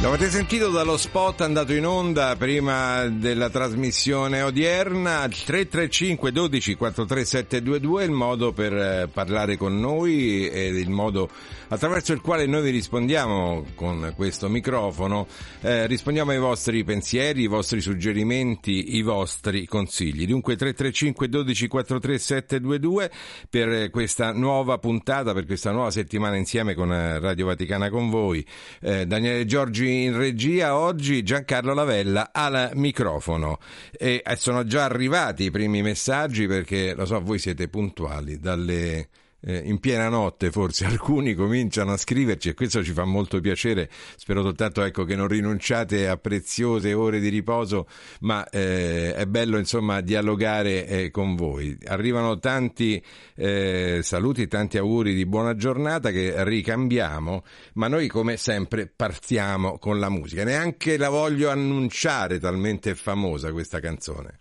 L'avete sentito dallo spot andato in onda prima della trasmissione odierna, 335 12 43722 è il modo per eh, parlare con noi ed il modo attraverso il quale noi vi rispondiamo con questo microfono, eh, rispondiamo ai vostri pensieri, i vostri suggerimenti, i vostri consigli. Dunque 335 12 43722 per questa nuova puntata, per questa nuova settimana insieme con eh, Radio Vaticana con voi. Eh, Daniele Giorgi in regia oggi Giancarlo Lavella al microfono. E eh, sono già arrivati i primi messaggi perché lo so voi siete puntuali dalle eh, in piena notte forse alcuni cominciano a scriverci e questo ci fa molto piacere. Spero soltanto ecco, che non rinunciate a preziose ore di riposo ma eh, è bello insomma dialogare eh, con voi. Arrivano tanti eh, saluti tanti auguri di buona giornata che ricambiamo ma noi come sempre partiamo con la musica. Neanche la voglio annunciare talmente famosa questa canzone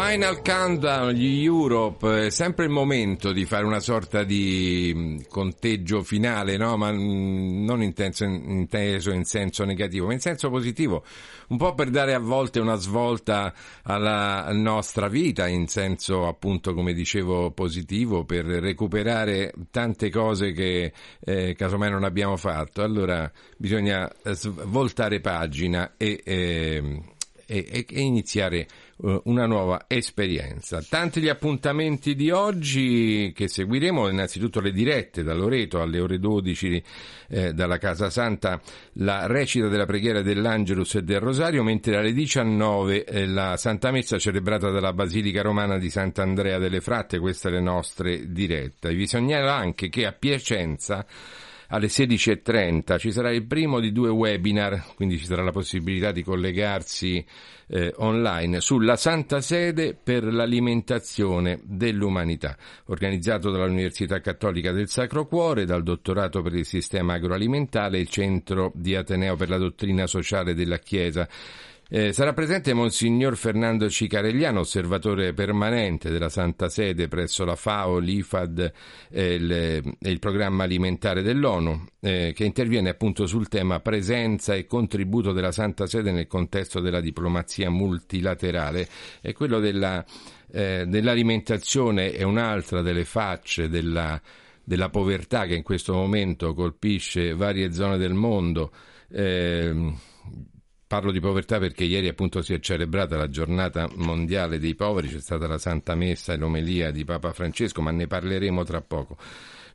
Final Countdown, gli Europe, è sempre il momento di fare una sorta di mm, conteggio finale, no? ma mm, non inteso, inteso in senso negativo, ma in senso positivo, un po' per dare a volte una svolta alla nostra vita, in senso appunto, come dicevo, positivo, per recuperare tante cose che eh, casomai non abbiamo fatto. Allora bisogna voltare pagina e, eh, e, e iniziare eh, una nuova esperienza. Tanti gli appuntamenti di oggi che seguiremo, innanzitutto le dirette da Loreto alle ore 12 eh, dalla Casa Santa, la recita della preghiera dell'Angelus e del Rosario, mentre alle 19 eh, la Santa Messa celebrata dalla Basilica Romana di Sant'Andrea delle Fratte, queste le nostre dirette. Vi segnalo anche che a Piacenza alle 16.30 ci sarà il primo di due webinar, quindi ci sarà la possibilità di collegarsi eh, online sulla Santa Sede per l'alimentazione dell'umanità, organizzato dall'Università Cattolica del Sacro Cuore, dal Dottorato per il Sistema Agroalimentare e il Centro di Ateneo per la Dottrina Sociale della Chiesa. Eh, sarà presente Monsignor Fernando Cicaregliano, osservatore permanente della Santa Sede presso la FAO, l'IFAD e il, il, programma alimentare dell'ONU, eh, che interviene appunto sul tema presenza e contributo della Santa Sede nel contesto della diplomazia multilaterale. E quello della, eh, dell'alimentazione è un'altra delle facce della, della povertà che in questo momento colpisce varie zone del mondo. Parlo di povertà perché ieri appunto si è celebrata la giornata mondiale dei poveri, c'è stata la Santa Messa e l'omelia di Papa Francesco, ma ne parleremo tra poco.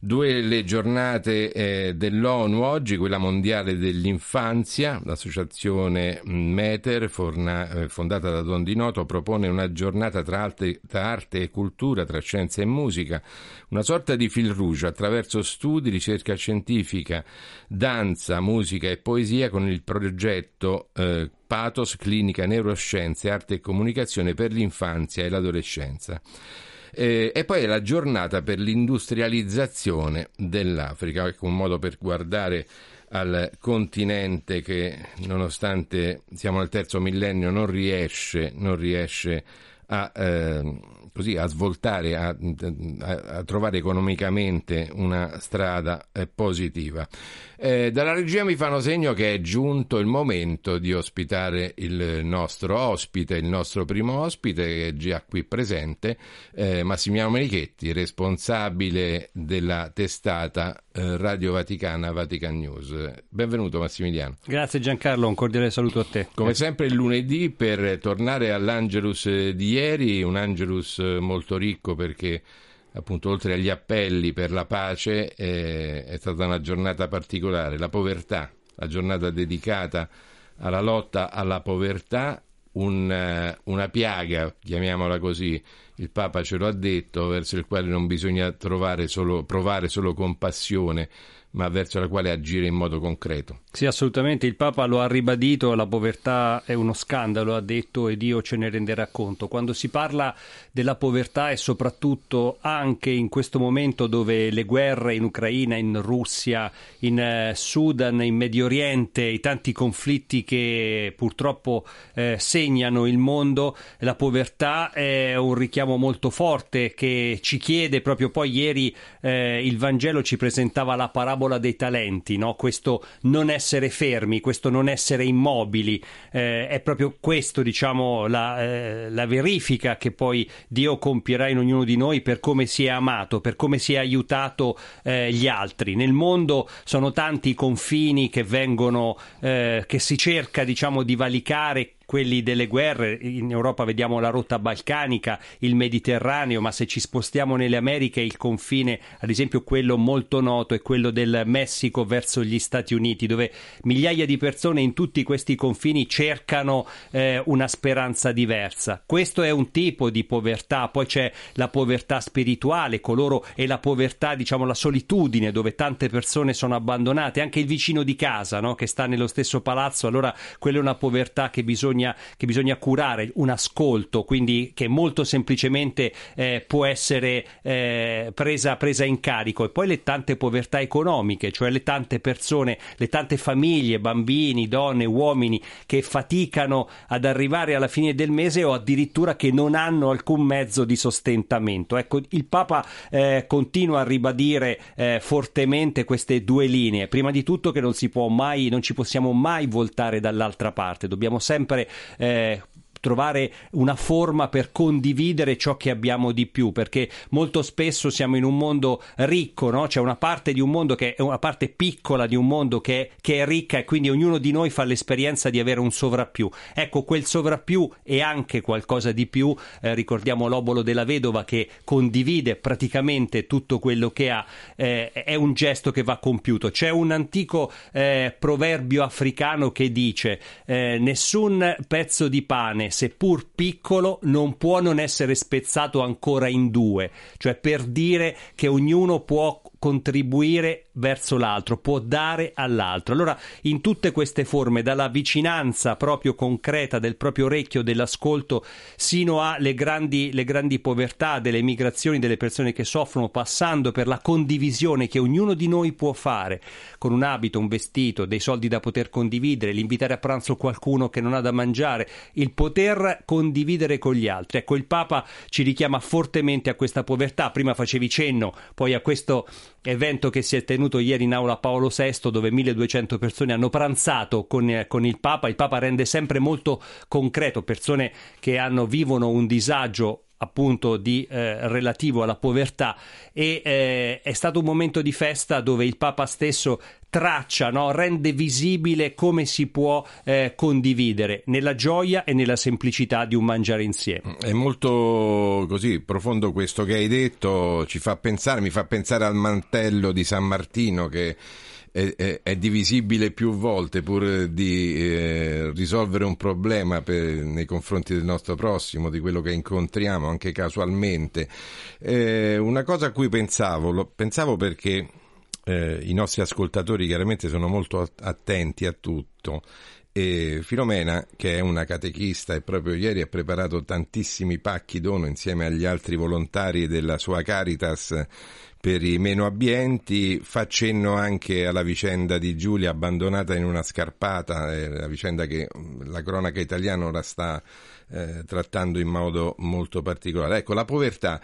Due le giornate eh, dell'ONU oggi, quella mondiale dell'infanzia, l'associazione Meter, forna, eh, fondata da Don Di Noto, propone una giornata tra arte, tra arte, e cultura, tra scienza e musica, una sorta di fil rouge attraverso studi, ricerca scientifica, danza, musica e poesia con il progetto eh, Pathos Clinica Neuroscienze, Arte e Comunicazione per l'infanzia e l'adolescenza. Eh, e poi è la giornata per l'industrializzazione dell'Africa, ecco un modo per guardare al continente che nonostante siamo nel terzo millennio non riesce, non riesce a, eh, così, a svoltare, a, a, a, trovare economicamente una strada eh, positiva. Eh, dalla regia mi fanno segno che è giunto il momento di ospitare il nostro ospite, il nostro primo ospite che è già qui presente, eh, Massimiliano Menichetti, responsabile della testata eh, Radio Vaticana Vatican News. Benvenuto Massimiliano. Grazie Giancarlo, un cordiale saluto a te. Come sempre il lunedì per tornare all'Angelus di ieri, un Angelus molto ricco perché appunto oltre agli appelli per la pace eh, è stata una giornata particolare, la povertà, la giornata dedicata alla lotta alla povertà, un, eh, una piaga, chiamiamola così, il Papa ce lo ha detto, verso il quale non bisogna solo, provare solo compassione, ma verso la quale agire in modo concreto. Sì, assolutamente, il Papa lo ha ribadito, la povertà è uno scandalo, ha detto e Dio ce ne renderà conto. Quando si parla della povertà e soprattutto anche in questo momento dove le guerre in Ucraina, in Russia, in eh, Sudan, in Medio Oriente, i tanti conflitti che purtroppo eh, segnano il mondo, la povertà è un richiamo molto forte che ci chiede proprio poi ieri eh, il Vangelo ci presentava la parabola dei talenti, no? questo non essere fermi, questo non essere immobili, eh, è proprio questo, diciamo, la, eh, la, verifica che poi Dio compierà in ognuno di noi per come si è amato, per come si è aiutato eh, gli altri. Nel mondo sono tanti i confini che vengono, eh, che si cerca, diciamo, di valicare quelli delle guerre, in Europa vediamo la rotta balcanica, il Mediterraneo, ma se ci spostiamo nelle Americhe il confine, ad esempio quello molto noto è quello del Messico verso gli Stati Uniti, dove migliaia di persone in tutti questi confini cercano eh, una speranza diversa. Questo è un tipo di povertà, poi c'è la povertà spirituale, coloro e la povertà, diciamo la solitudine, dove tante persone sono abbandonate, anche il vicino di casa, no? che sta nello stesso palazzo, allora quella è una povertà che bisogna bisogna, che bisogna curare, un ascolto, quindi che molto semplicemente eh, può essere eh, presa, presa in carico, e poi le tante povertà economiche, cioè le tante persone, le tante famiglie, bambini, donne, uomini che faticano ad arrivare alla fine del mese o addirittura che non hanno alcun mezzo di sostentamento. Ecco, il Papa eh, continua a ribadire eh, fortemente queste due linee. Prima di tutto che non si può mai, non ci possiamo mai voltare dall'altra parte, dobbiamo sempre eh, trovare una forma per condividere ciò che abbiamo di più, perché molto spesso siamo in un mondo ricco, no? c'è una parte di un mondo che è una parte piccola di un mondo che, che è ricca e quindi ognuno di noi fa l'esperienza di avere un sovrappiù. Ecco, quel sovrappiù è anche qualcosa di più, eh, ricordiamo l'obolo della vedova che condivide praticamente tutto quello che ha, eh, è un gesto che va compiuto. C'è un antico eh, proverbio africano che dice eh, nessun pezzo di pane seppur piccolo, non può non essere spezzato ancora in due, cioè per dire che ognuno può contribuire verso l'altro, può dare all'altro. Allora, in tutte queste forme, dalla vicinanza proprio concreta del proprio orecchio, dell'ascolto, sino alle grandi, le grandi povertà delle migrazioni delle persone che soffrono, passando per la condivisione che ognuno di noi può fare, con un abito, un vestito, dei soldi da poter condividere, l'invitare a pranzo qualcuno che non ha da mangiare, il poter condividere con gli altri. Ecco, il Papa ci richiama fortemente a questa povertà. Prima facevi cenno, poi a questo evento che si è tenuto ieri in aula Paolo VI dove 1200 persone hanno pranzato con, eh, con, il Papa. Il Papa rende sempre molto concreto persone che hanno, vivono un disagio appunto di, eh, relativo alla povertà e eh, è stato un momento di festa dove il Papa stesso traccia, no? rende visibile come si può eh, condividere nella gioia e nella semplicità di un mangiare insieme. È molto così profondo questo che hai detto, ci fa pensare, mi fa pensare al mantello di San Martino che è, è, è divisibile più volte pur di eh, risolvere un problema per, nei confronti del nostro prossimo, di quello che incontriamo anche casualmente. Eh, una cosa a cui pensavo, lo, pensavo perché eh, i nostri ascoltatori chiaramente sono molto attenti a tutto e Filomena, che è una catechista e proprio ieri ha preparato tantissimi pacchi dono insieme agli altri volontari della sua Caritas per i meno abbienti, fa cenno anche alla vicenda di Giulia abbandonata in una scarpata, eh, la vicenda che mm, la cronaca italiana ora sta eh, trattando in modo molto particolare. Ecco, la povertà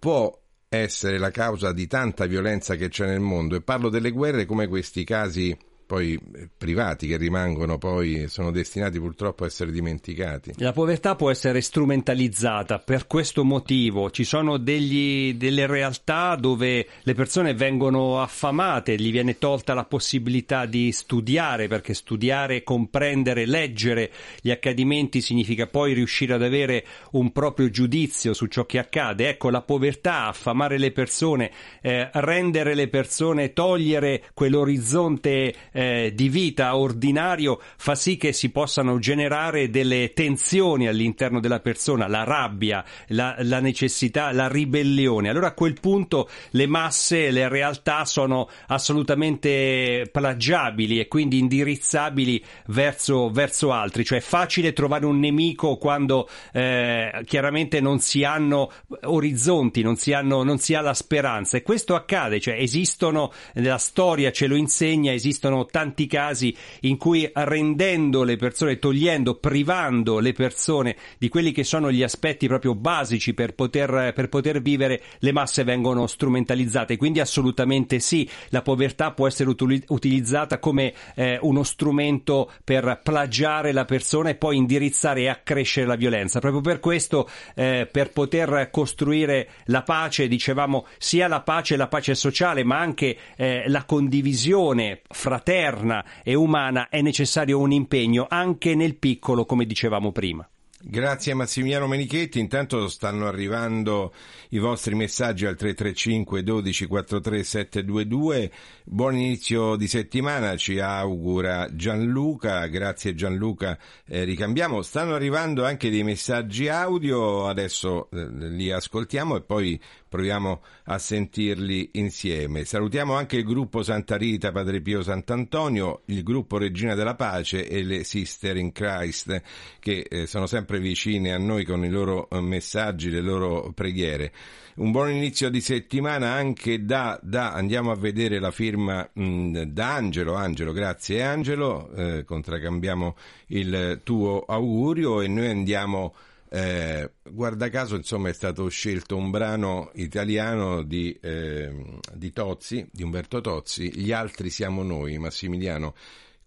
può essere la causa di tanta violenza che c'è nel mondo. E parlo delle guerre come questi casi poi eh, privati che rimangono poi sono destinati purtroppo a essere dimenticati. La povertà può essere strumentalizzata per questo motivo. Ci sono degli, delle realtà dove le persone vengono affamate, gli viene tolta la possibilità di studiare perché studiare, comprendere, leggere gli accadimenti significa poi riuscire ad avere un proprio giudizio su ciò che accade. Ecco, la povertà, affamare le persone, eh, rendere le persone, togliere quell'orizzonte eh, di vita ordinario fa sì che si possano generare delle tensioni all'interno della persona, la rabbia, la, la necessità, la ribellione. Allora a quel punto le masse, le realtà sono assolutamente plagiabili e quindi indirizzabili verso, verso altri, cioè è facile trovare un nemico quando eh, chiaramente non si hanno orizzonti, non si, hanno, non si ha la speranza e questo accade, cioè esistono, la storia ce lo insegna, esistono tanti casi in cui rendendo le persone, togliendo, privando le persone di quelli che sono gli aspetti proprio basici per poter, per poter vivere, le masse vengono strumentalizzate. Quindi assolutamente sì, la povertà può essere utilizzata come eh, uno strumento per plagiare la persona e poi indirizzare e accrescere la violenza. Proprio per questo, eh, per poter costruire la pace, dicevamo sia la pace, la pace sociale, ma anche eh, la condivisione fraterna fraterna e umana è necessario un impegno anche nel piccolo, come dicevamo prima. Grazie Massimiliano Menichetti, intanto stanno arrivando i vostri messaggi al 335 12 43 722. Buon inizio di settimana, ci augura Gianluca, grazie Gianluca, eh, ricambiamo. Stanno arrivando anche dei messaggi audio, adesso eh, li ascoltiamo e poi proviamo a sentirli insieme. Salutiamo anche il gruppo Santa Rita, Padre Pio Sant'Antonio, il gruppo Regina della Pace e le Sister in Christ che eh, sono sempre vicine a noi con i loro eh, messaggi, le loro preghiere. Un buon inizio di settimana anche da, da andiamo a vedere la firma mh, da Angelo. Angelo, grazie Angelo, eh, contraccambiamo il tuo augurio e noi andiamo eh, guarda caso, insomma, è stato scelto un brano italiano di, eh, di, Tozzi, di Umberto Tozzi, Gli altri siamo noi, Massimiliano.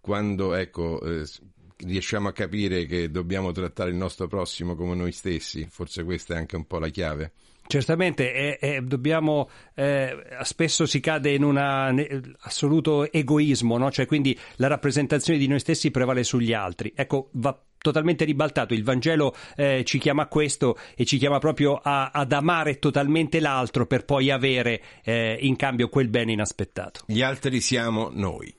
Quando ecco, eh, riusciamo a capire che dobbiamo trattare il nostro prossimo come noi stessi, forse questa è anche un po' la chiave. Certamente, è, è, dobbiamo, eh, spesso si cade in un assoluto egoismo, no? cioè quindi la rappresentazione di noi stessi prevale sugli altri. Ecco, va totalmente ribaltato. Il Vangelo eh, ci chiama a questo e ci chiama proprio a, ad amare totalmente l'altro per poi avere eh, in cambio quel bene inaspettato. Gli altri siamo noi.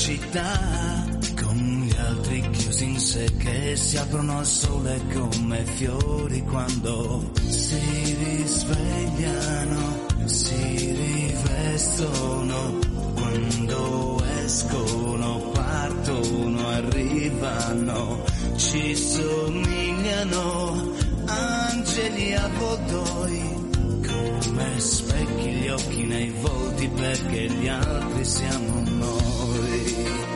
Città con gli altri chiusi in sé che si aprono al sole come fiori quando si risvegliano, si rivestono, quando escono, partono, arrivano, ci somigliano angeli avvoltoi come specchi gli occhi nei volti perché gli altri siamo noi.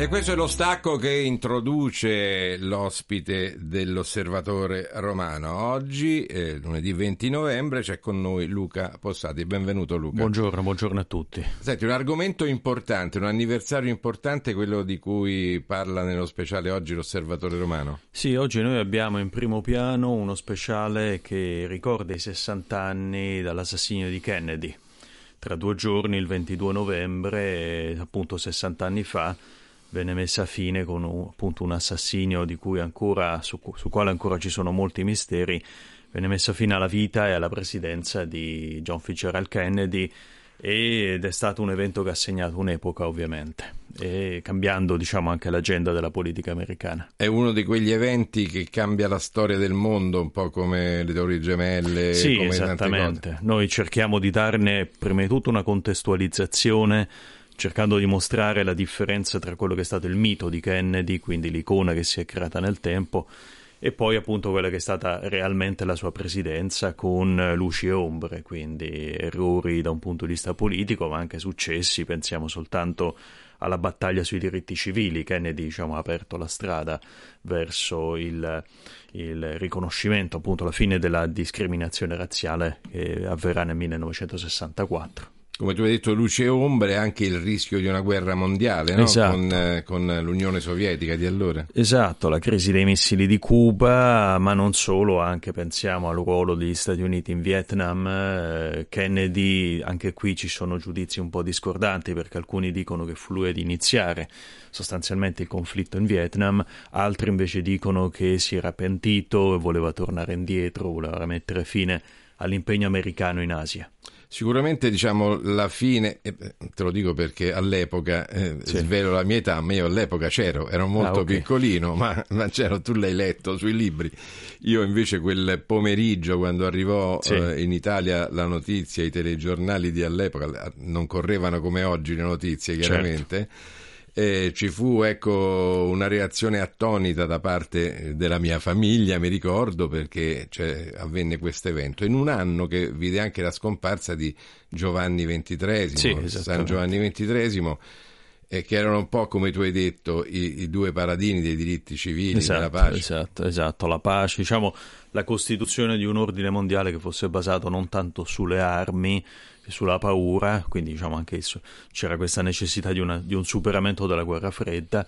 E questo è lo stacco che introduce l'ospite dell'Osservatore Romano. Oggi, eh, lunedì 20 novembre, c'è con noi Luca Possati. Benvenuto Luca. Buongiorno, buongiorno a tutti. Senti, un argomento importante, un anniversario importante, quello di cui parla nello speciale oggi l'Osservatore Romano. Sì, oggi noi abbiamo in primo piano uno speciale che ricorda i 60 anni dall'assassinio di Kennedy. Tra due giorni, il 22 novembre, appunto 60 anni fa, venne messa a fine con un, appunto un assassinio di cui ancora, su, su quale ancora ci sono molti misteri, venne messa fine alla vita e alla presidenza di John Fitzgerald Kennedy ed è stato un evento che ha segnato un'epoca ovviamente e cambiando diciamo anche l'agenda della politica americana. È uno di quegli eventi che cambia la storia del mondo, un po' come le Torri Gemelle. Sì, esattamente. Noi cerchiamo di darne prima di tutto una contestualizzazione cercando di mostrare la differenza tra quello che è stato il mito di Kennedy, quindi l'icona che si è creata nel tempo, e poi appunto quella che è stata realmente la sua presidenza con luci e ombre, quindi errori da un punto di vista politico, ma anche successi, pensiamo soltanto alla battaglia sui diritti civili, Kennedy diciamo, ha aperto la strada verso il, il riconoscimento, appunto la fine della discriminazione razziale che avverrà nel 1964 come tu hai detto, luce e ombre, anche il rischio di una guerra mondiale no? esatto. con, eh, con, l'Unione Sovietica di allora. Esatto, la crisi dei missili di Cuba, ma non solo, anche pensiamo al ruolo degli Stati Uniti in Vietnam. Eh, Kennedy, anche qui ci sono giudizi un po' discordanti perché alcuni dicono che fu lui ad iniziare sostanzialmente il conflitto in Vietnam, altri invece dicono che si era pentito e voleva tornare indietro, voleva mettere fine all'impegno americano in Asia. Sicuramente diciamo la fine, eh, te lo dico perché all'epoca, eh, sì. svelo la mia età, ma io all'epoca c'ero, ero molto ah, okay. piccolino, ma, ma, c'ero, tu l'hai letto sui libri. Io invece quel pomeriggio quando arrivò sì. eh, in Italia la notizia, i telegiornali di all'epoca non correvano come oggi le notizie certo. chiaramente. Certo eh, ci fu ecco, una reazione attonita da parte della mia famiglia, mi ricordo, perché cioè, avvenne questo evento. In un anno che vide anche la scomparsa di Giovanni XXIII, sì, San Giovanni XXIII, eh, che erano un po' come tu hai detto i, i due paradini dei diritti civili, esatto, della pace. Esatto, esatto, la pace, diciamo la costituzione di un ordine mondiale che fosse basato non tanto sulle armi, sulla paura, quindi diciamo anche c'era questa necessità di, una, di un superamento della guerra fredda,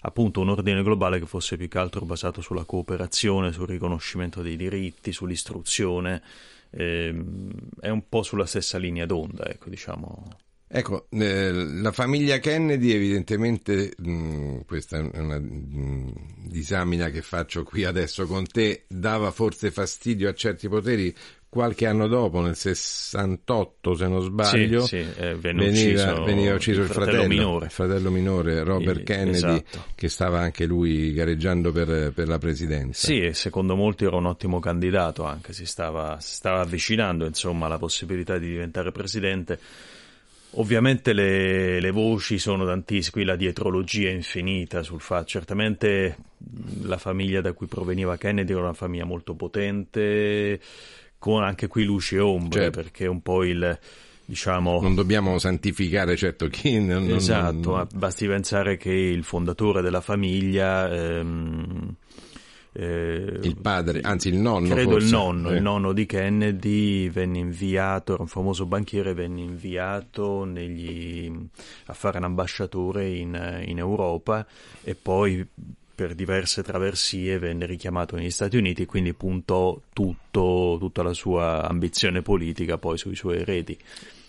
appunto un ordine globale che fosse più che altro basato sulla cooperazione, sul riconoscimento dei diritti, sull'istruzione, ehm, è un po' sulla stessa linea d'onda, ecco, diciamo. Ecco, eh, la famiglia Kennedy evidentemente, mh, mm, questa è una mm, disamina che faccio qui adesso con te, dava forse fastidio a certi poteri qualche anno dopo, nel 68 se non sbaglio, sì, sì, eh, veniva, ucciso, veniva, ucciso, il, fratello, fratello, minore. fratello minore Robert il, Kennedy, esatto. che stava anche lui gareggiando per, per, la presidenza. Sì, e secondo molti era un ottimo candidato anche, si stava, si stava avvicinando insomma, alla possibilità di diventare presidente. Ovviamente le, le, voci sono tantissime, qui la dietrologia è infinita sul fatto, certamente la famiglia da cui proveniva Kennedy era una famiglia molto potente, con anche qui luci e ombre, certo. perché un po' il diciamo... Non dobbiamo santificare certo chi... Non, esatto, non... basti pensare che il fondatore della famiglia... Ehm, eh, il padre, anzi il nonno. Credo forse. il nonno, eh. il nonno di Kennedy venne inviato, era un famoso banchiere, venne inviato negli, a fare un ambasciatore in, in Europa e poi per diverse traversie venne richiamato negli Stati Uniti e quindi puntò tutto, tutta la sua ambizione politica poi sui suoi eredi.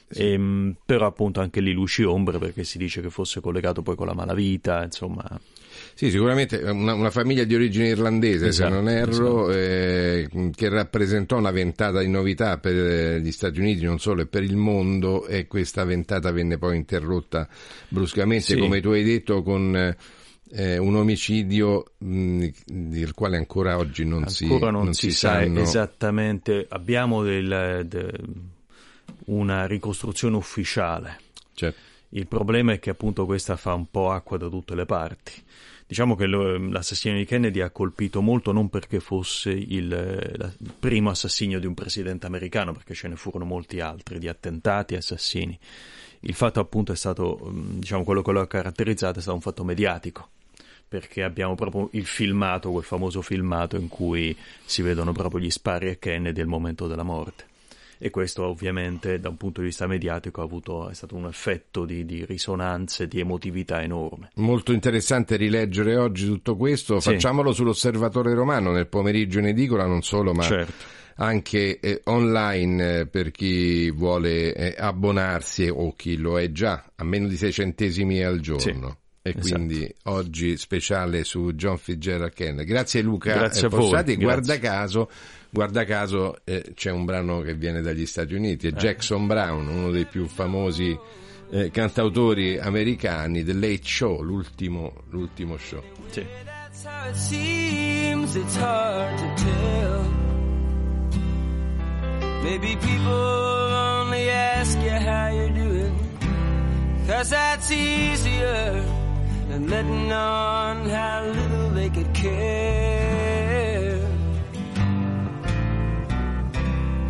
Sì. E, ehm, però appunto anche lì luci ombre perché si dice che fosse collegato poi con la malavita, insomma. Sì, sicuramente una, una famiglia di origine irlandese, esatto, se non erro, esatto. eh, che rappresentò una ventata di novità per eh, gli Stati Uniti, non solo, e per il mondo, e questa ventata venne poi interrotta bruscamente, sì. come tu hai detto, con... Eh, un omicidio mh, del quale ancora oggi non ancora si Ancora non, non si, si sa sanno... esattamente. Abbiamo del, de, una ricostruzione ufficiale. Certo. Il problema è che appunto questa fa un po' acqua da tutte le parti. Diciamo che l'assassinio di Kennedy ha colpito molto non perché fosse il, il primo assassinio di un presidente americano, perché ce ne furono molti altri di attentati e assassini Il fatto appunto è stato, mm, diciamo, quello che lo ha caratterizzato è stato un fatto mediatico perché abbiamo proprio il filmato, quel famoso filmato in cui si vedono proprio gli spari a Kennedy al momento della morte. E questo ovviamente da un punto di vista mediatico ha avuto, è stato un effetto di, di risonanze, di emotività enorme. Molto interessante rileggere oggi tutto questo. Sì. Facciamolo sull'Osservatore Romano nel pomeriggio in edicola, non solo, ma certo. anche eh, online eh, per chi vuole eh, abbonarsi o chi lo è già, a meno di 6 centesimi al giorno. Sì. E esatto. quindi oggi speciale su John Fitzgerald Kennedy. Grazie Luca Grazie a voi. Guarda caso, guarda caso eh, c'è un brano che viene dagli Stati Uniti, è eh. Jackson Brown, uno dei più famosi eh, cantautori americani, The Late Show, l'ultimo, l'ultimo show. Sì. Maybe people only ask you how you're doing, cause that's easier. And letting on how little they could care.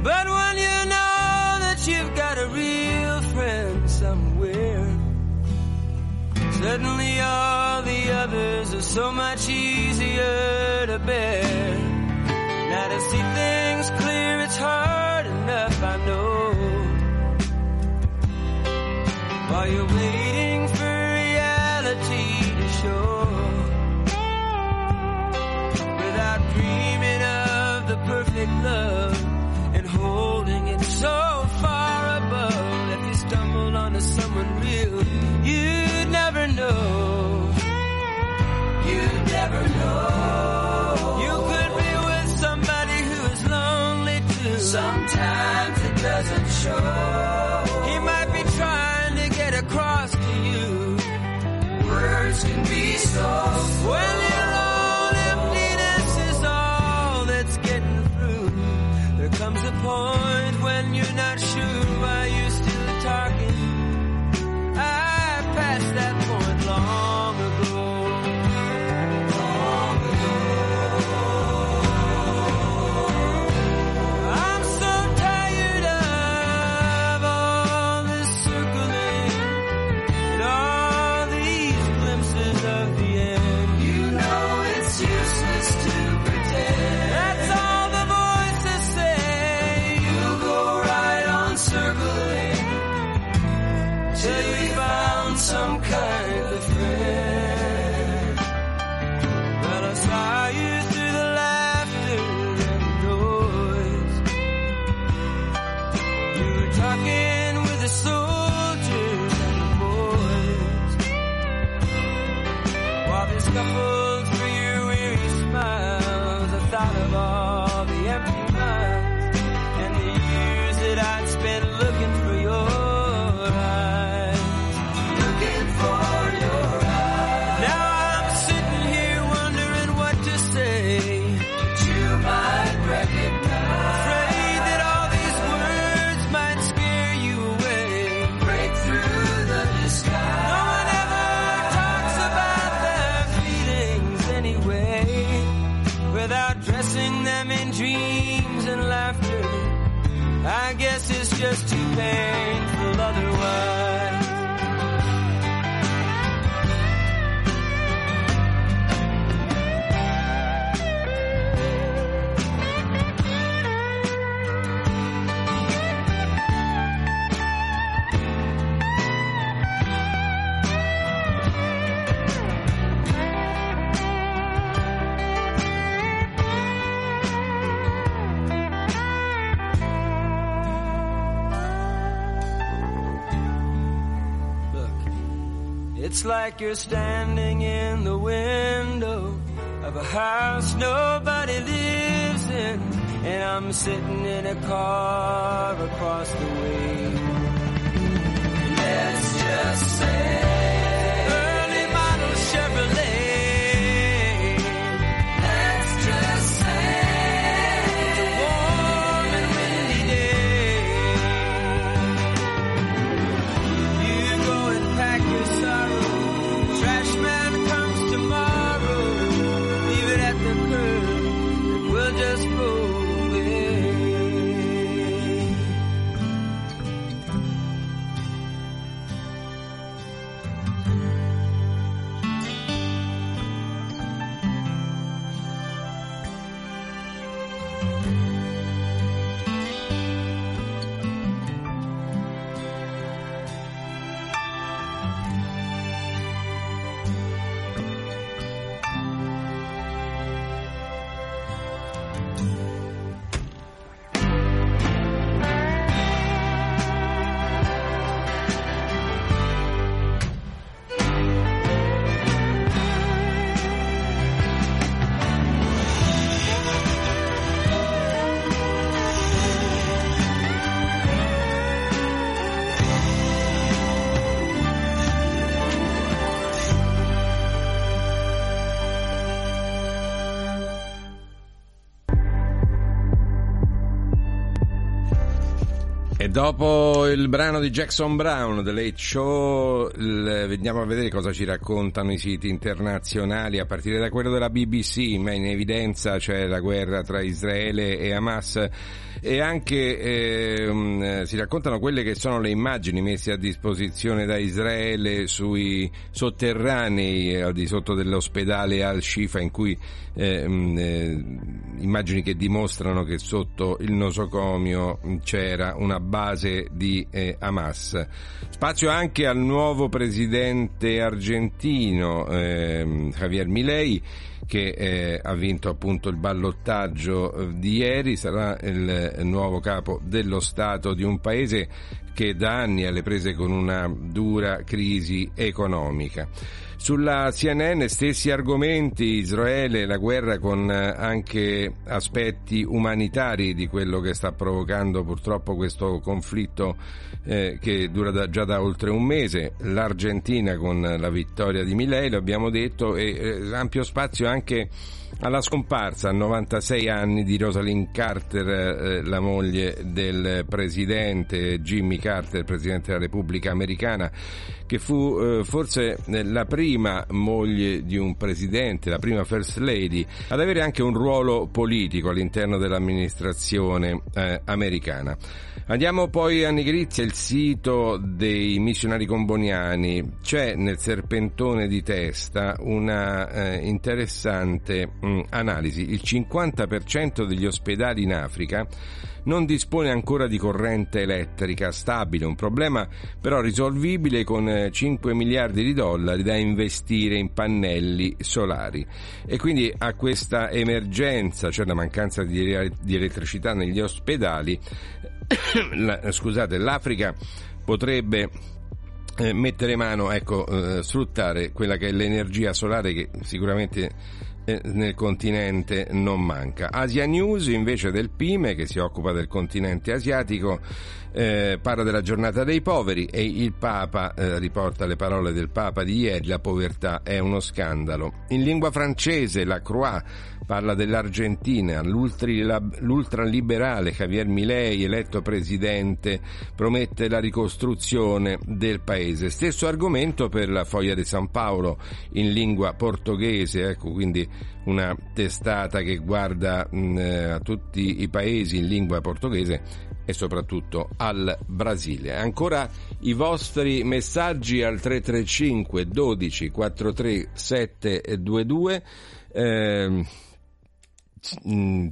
But when you know that you've got a real friend somewhere, suddenly all the others are so much easier to bear. Now to see things clear, it's hard enough, I know. While you're waiting so far above. If you stumbled onto someone real, you'd never know. You'd never know. You could be with somebody who is lonely too. Sometimes it doesn't show. He might be trying to get across to you. Words can be so. Well, just to pay. Like you're standing in the window of a house nobody lives in, and I'm sitting in a car across the way. Let's just say, dopo il brano di Jackson Brown, The Late Show, il, vediamo a vedere cosa ci raccontano i siti internazionali, a partire da quello della BBC, ma in evidenza c'è la guerra tra Israele e Hamas. E anche eh, si raccontano quelle che sono le immagini messe a disposizione da Israele sui sotterranei al di sotto dell'ospedale Al-Shifa in cui eh, eh, immagini che dimostrano che sotto il nosocomio c'era una base di eh, Hamas. Spazio anche al nuovo presidente argentino ehm, Javier Milei che eh, ha vinto appunto il ballottaggio eh, di ieri, sarà il nuovo capo dello Stato di un paese che da anni è alle prese con una dura crisi economica. Sulla CNN stessi argomenti, Israele, la guerra con eh, anche aspetti umanitari di quello che sta provocando purtroppo questo conflitto eh, che dura da, già da oltre un mese, l'Argentina con la vittoria di Milei, abbiamo detto, e eh, ampio spazio anche alla scomparsa a 96 anni di Rosalind Carter, eh, la moglie del presidente Jimmy Carter, presidente della Repubblica Americana, che fu eh, forse la prima moglie di un presidente, la prima First Lady, ad avere anche un ruolo politico all'interno dell'amministrazione eh, americana. Andiamo poi a Nigrizia, il sito dei missionari comboniani. C'è nel serpentone di testa una eh, interessante mh, mm, analisi. Il 50% degli ospedali in Africa non dispone ancora di corrente elettrica stabile, un problema però risolvibile con 5 eh, miliardi di dollari da investire in pannelli solari. E quindi a questa emergenza, cioè la mancanza di, di elettricità negli ospedali, la, scusate, l'Africa potrebbe eh, mettere mano, ecco, eh, sfruttare quella che è l'energia solare che sicuramente nel continente non manca. Asia News invece del PIME che si occupa del continente asiatico eh, parla della giornata dei poveri e il Papa eh, riporta le parole del Papa di ieri, la povertà è uno scandalo. In lingua francese la Croix parla dell'Argentina, l'ultraliberale Javier Milei, eletto presidente, promette la ricostruzione del paese. Stesso argomento per la Foglia di San Paolo in lingua portoghese, ecco quindi una testata che guarda mh, eh, a tutti i paesi in lingua portoghese e soprattutto al Brasile. Ancora i vostri messaggi al 335 12 43 722. Eh,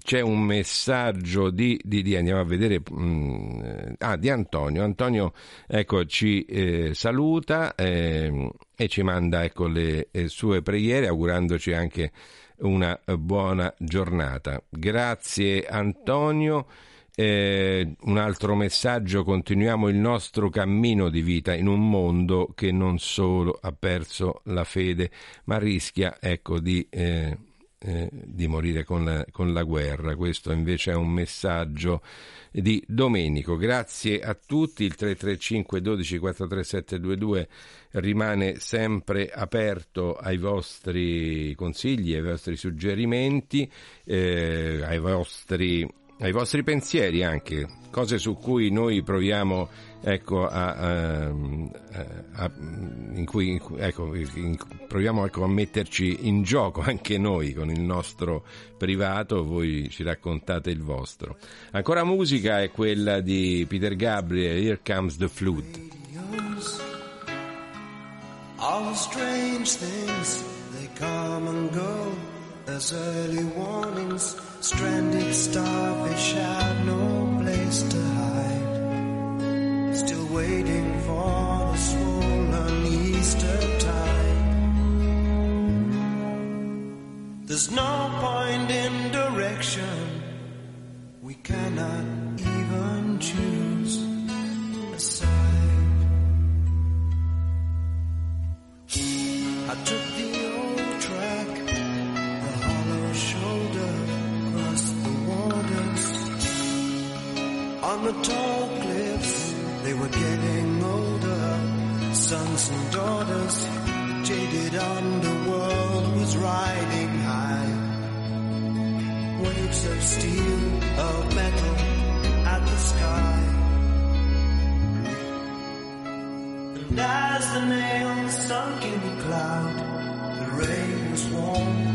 c'è un messaggio di, di, di andiamo a vedere mh, mm, ah, di Antonio Antonio ecco ci eh, saluta eh, e ci manda ecco le eh, sue preghiere augurandoci anche una buona giornata grazie Antonio eh, un altro messaggio, continuiamo il nostro cammino di vita in un mondo che non solo ha perso la fede, ma rischia ecco, di, eh, eh, di morire con la, con la guerra. Questo invece è un messaggio di Domenico. Grazie a tutti, il 335 12 43722 rimane sempre aperto ai vostri consigli, ai vostri suggerimenti, eh, ai vostri ai vostri pensieri anche, cose su cui noi proviamo ecco, a, a, a, in cui, ecco, in, proviamo ecco, a metterci in gioco anche noi con il nostro privato, voi ci raccontate il vostro. Ancora musica è quella di Peter Gabriel, Here Comes the Flood. All strange things, they come and go as early warnings. Stranded starfish have no place to hide. Still waiting for the swollen Easter tide. There's no point in direction. We cannot even choose a side. I took tall cliffs, they were getting older. Sons and daughters, jaded underworld was riding high. Waves of steel, of metal, at the sky. And as the nails sunk in the cloud, the rain was warm.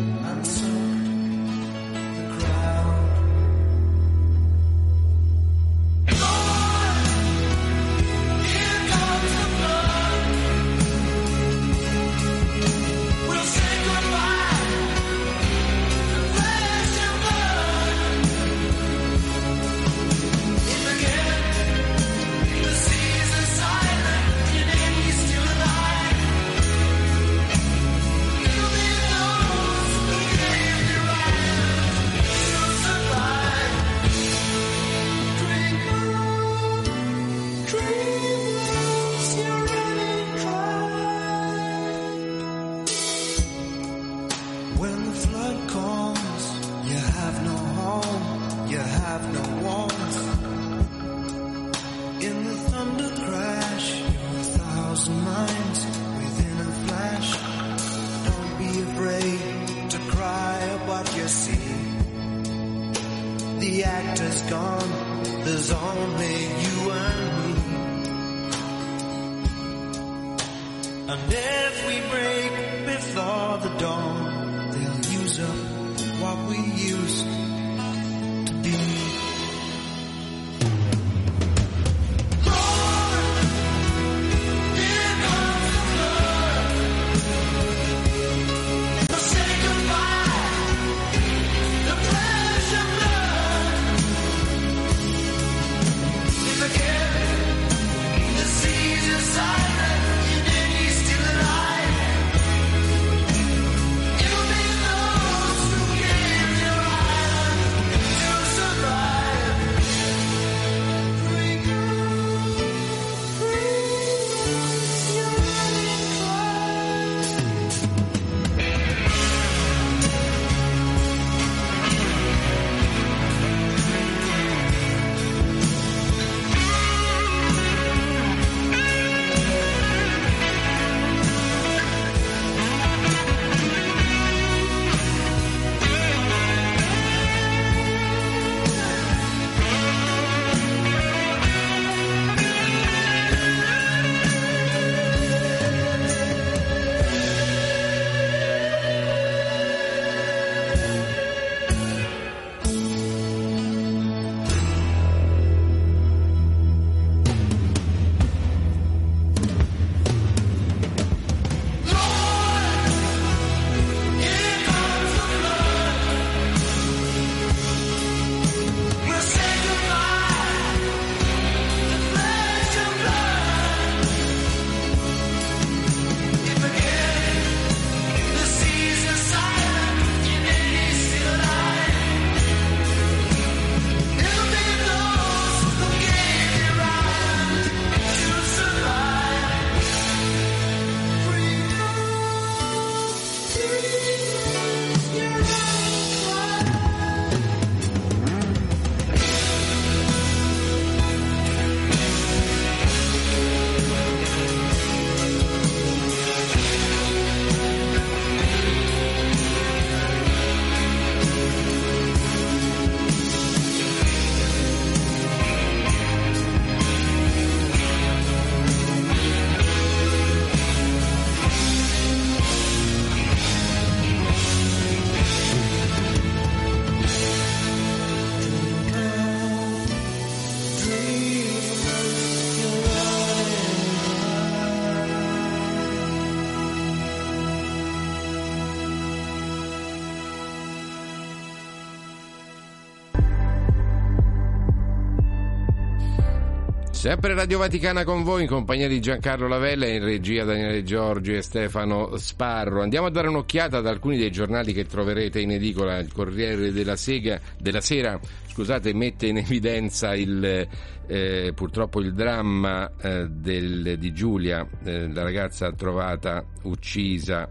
Sempre Radio Vaticana con voi in compagnia di Giancarlo Lavella in regia Daniele Giorgi e Stefano Sparro. Andiamo a dare un'occhiata ad alcuni dei giornali che troverete in edicola. Il Corriere della, Sega, della Sera scusate, mette in evidenza il, eh, purtroppo il dramma eh, del, di Giulia, eh, la ragazza trovata uccisa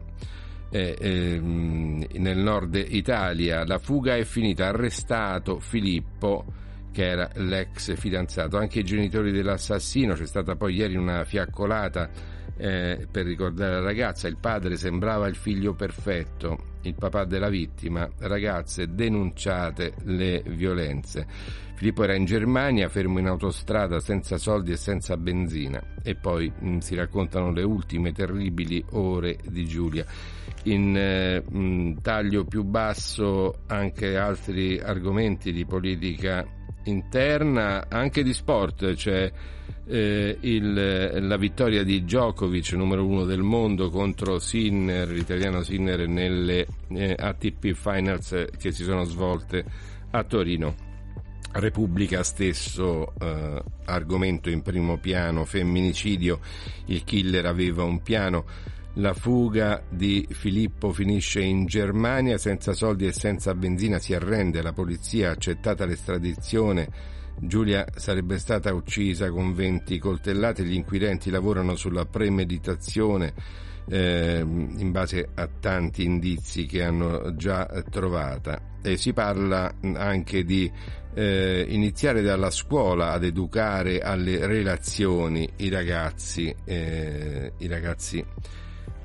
eh, ehm, nel nord Italia. La fuga è finita, arrestato Filippo che era l'ex fidanzato. Anche i genitori dell'assassino, c'è stata poi ieri una fiaccolata eh, per ricordare la ragazza, il padre sembrava il figlio perfetto, il papà della vittima, ragazze denunciate le violenze. Filippo era in Germania, fermo in autostrada senza soldi e senza benzina e poi mh, si raccontano le ultime terribili ore di Giulia. In eh, mh, taglio più basso anche altri argomenti di politica interna, anche di sport, cioè eh, il, la vittoria di Djokovic, numero uno del mondo, contro Sinner, l'italiano Sinner, nelle eh, ATP Finals che si sono svolte a Torino. Repubblica stesso eh, argomento in primo piano, femminicidio, il killer aveva un piano, la fuga di Filippo finisce in Germania senza soldi e senza benzina, si arrende, la polizia ha accettata l'estradizione, Giulia sarebbe stata uccisa con 20 coltellate, gli inquirenti lavorano sulla premeditazione eh, in base a tanti indizi che hanno già trovata. E si parla anche di eh, iniziare dalla scuola ad educare alle relazioni i ragazzi, eh, i ragazzi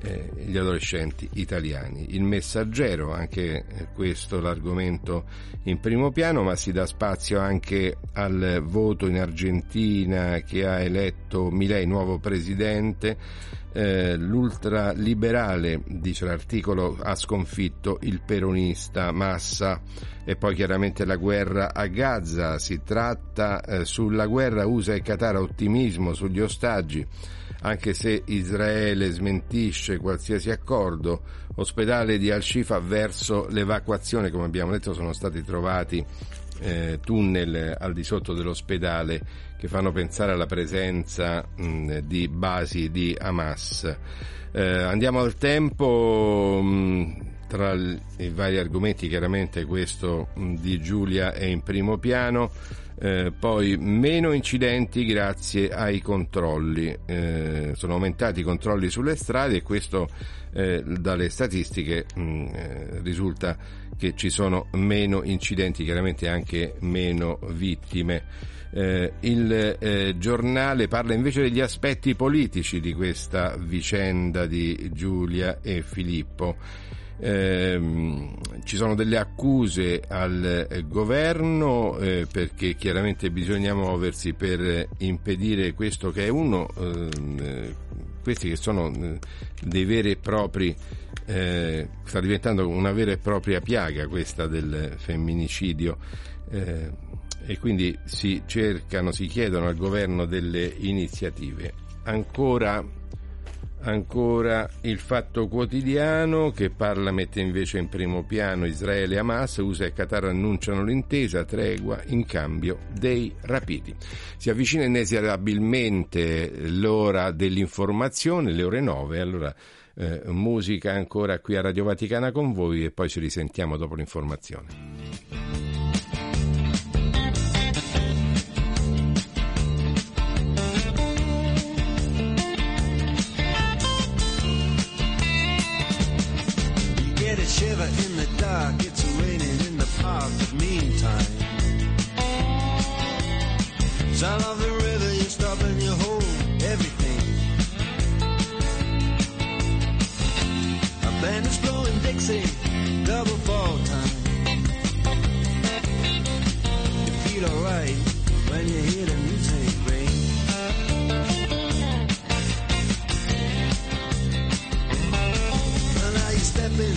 eh, gli adolescenti italiani. Il messaggero, anche questo l'argomento in primo piano, ma si dà spazio anche al voto in Argentina che ha eletto Milei nuovo presidente. Eh, l'ultraliberale, dice l'articolo, ha sconfitto il peronista Massa e poi chiaramente la guerra a Gaza. Si tratta eh, sulla guerra USA e Qatar ottimismo sugli ostaggi anche se Israele smentisce qualsiasi accordo, ospedale di Al-Shifa verso l'evacuazione, come abbiamo detto sono stati trovati eh, tunnel al di sotto dell'ospedale che fanno pensare alla presenza mh, di basi di Hamas. Eh, andiamo al tempo. Mh, tra i vari argomenti chiaramente questo di Giulia è in primo piano eh, poi meno incidenti grazie ai controlli, eh, sono aumentati i controlli sulle strade e questo eh, dalle statistiche mh, eh, risulta che ci sono meno incidenti, chiaramente anche meno vittime. Eh, il eh, giornale parla invece degli aspetti politici di questa vicenda di Giulia e Filippo ehm, ci sono delle accuse al eh, governo eh, perché chiaramente bisogna muoversi per impedire questo che è uno, ehm, eh, questi che sono eh, dei veri e propri, eh, sta diventando una vera e propria piaga questa del femminicidio eh, e quindi si cercano, si chiedono al governo delle iniziative. Ancora Ancora il fatto quotidiano che parla mette invece in primo piano Israele e Hamas, USA e Qatar annunciano l'intesa, tregua in cambio dei rapiti. Si avvicina inesorabilmente l'ora dell'informazione, le ore 9, allora eh, musica ancora qui a Radio Vaticana con voi e poi ci risentiamo dopo l'informazione. Shiver in the dark, it's raining in the park, but meantime. Sound of the river, you stop and you hold everything. A band is blowing Dixie, double fall time. You feel alright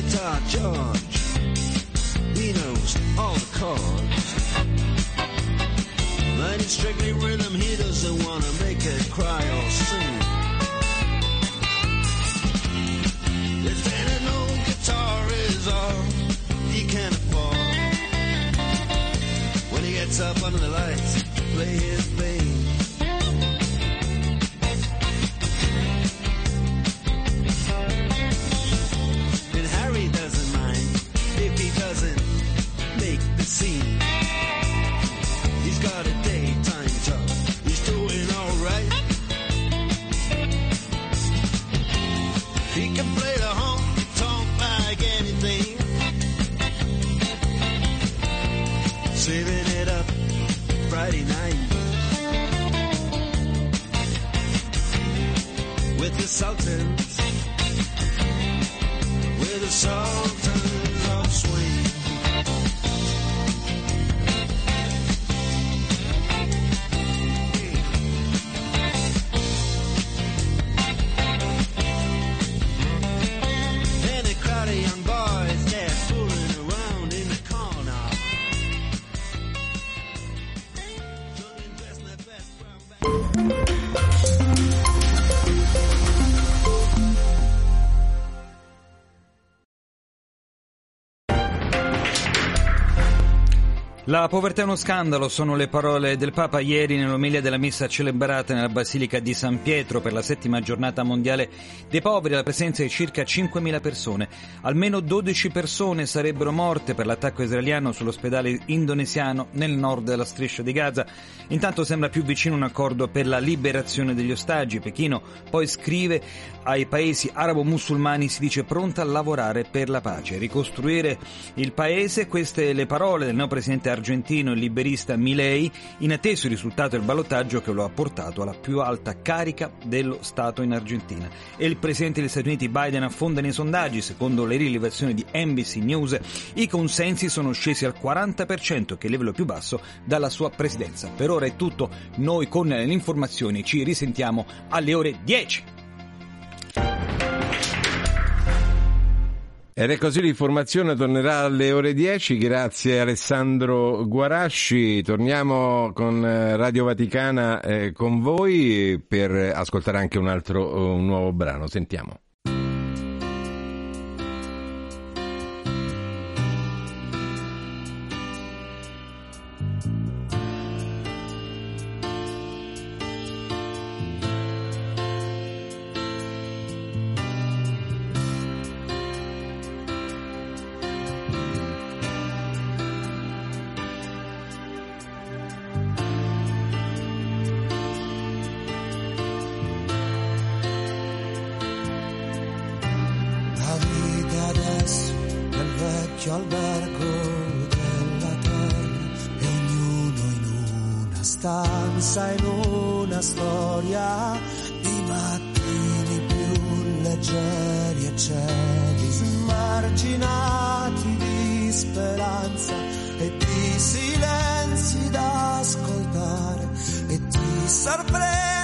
Guitar George. He knows all the chords. Strictly rhythm, he doesn't wanna make it cry or sing. one in the light. La povertà è uno scandalo, sono le parole del Papa ieri nell'omelia della messa celebrata nella Basilica di San Pietro per la settima giornata mondiale dei poveri, alla presenza di circa 5.000 persone. Almeno 12 persone sarebbero morte per l'attacco israeliano sull'ospedale indonesiano nel nord della striscia di Gaza. Intanto sembra più vicino un accordo per la liberazione degli ostaggi. Pechino poi scrive ai paesi arabo-musulmani si dice pronta a lavorare per la pace, ricostruire il paese. Queste le parole del neo presidente argentino e liberista Milei in atteso il risultato del ballottaggio che lo ha portato alla più alta carica dello Stato in Argentina. E il presidente degli Stati Uniti Biden affonda nei sondaggi, secondo le rilevazioni di NBC News, i consensi sono scesi al 40%, che è il livello più basso dalla sua presidenza. Per ora è tutto, noi con le informazioni ci risentiamo alle ore 10. Ed è così l'informazione tornerà alle ore 10, grazie Alessandro Guarasci. Torniamo con eh, Radio Vaticana eh, con voi per ascoltare anche un altro eh, un nuovo brano. Sentiamo. E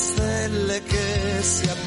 gattini e stelle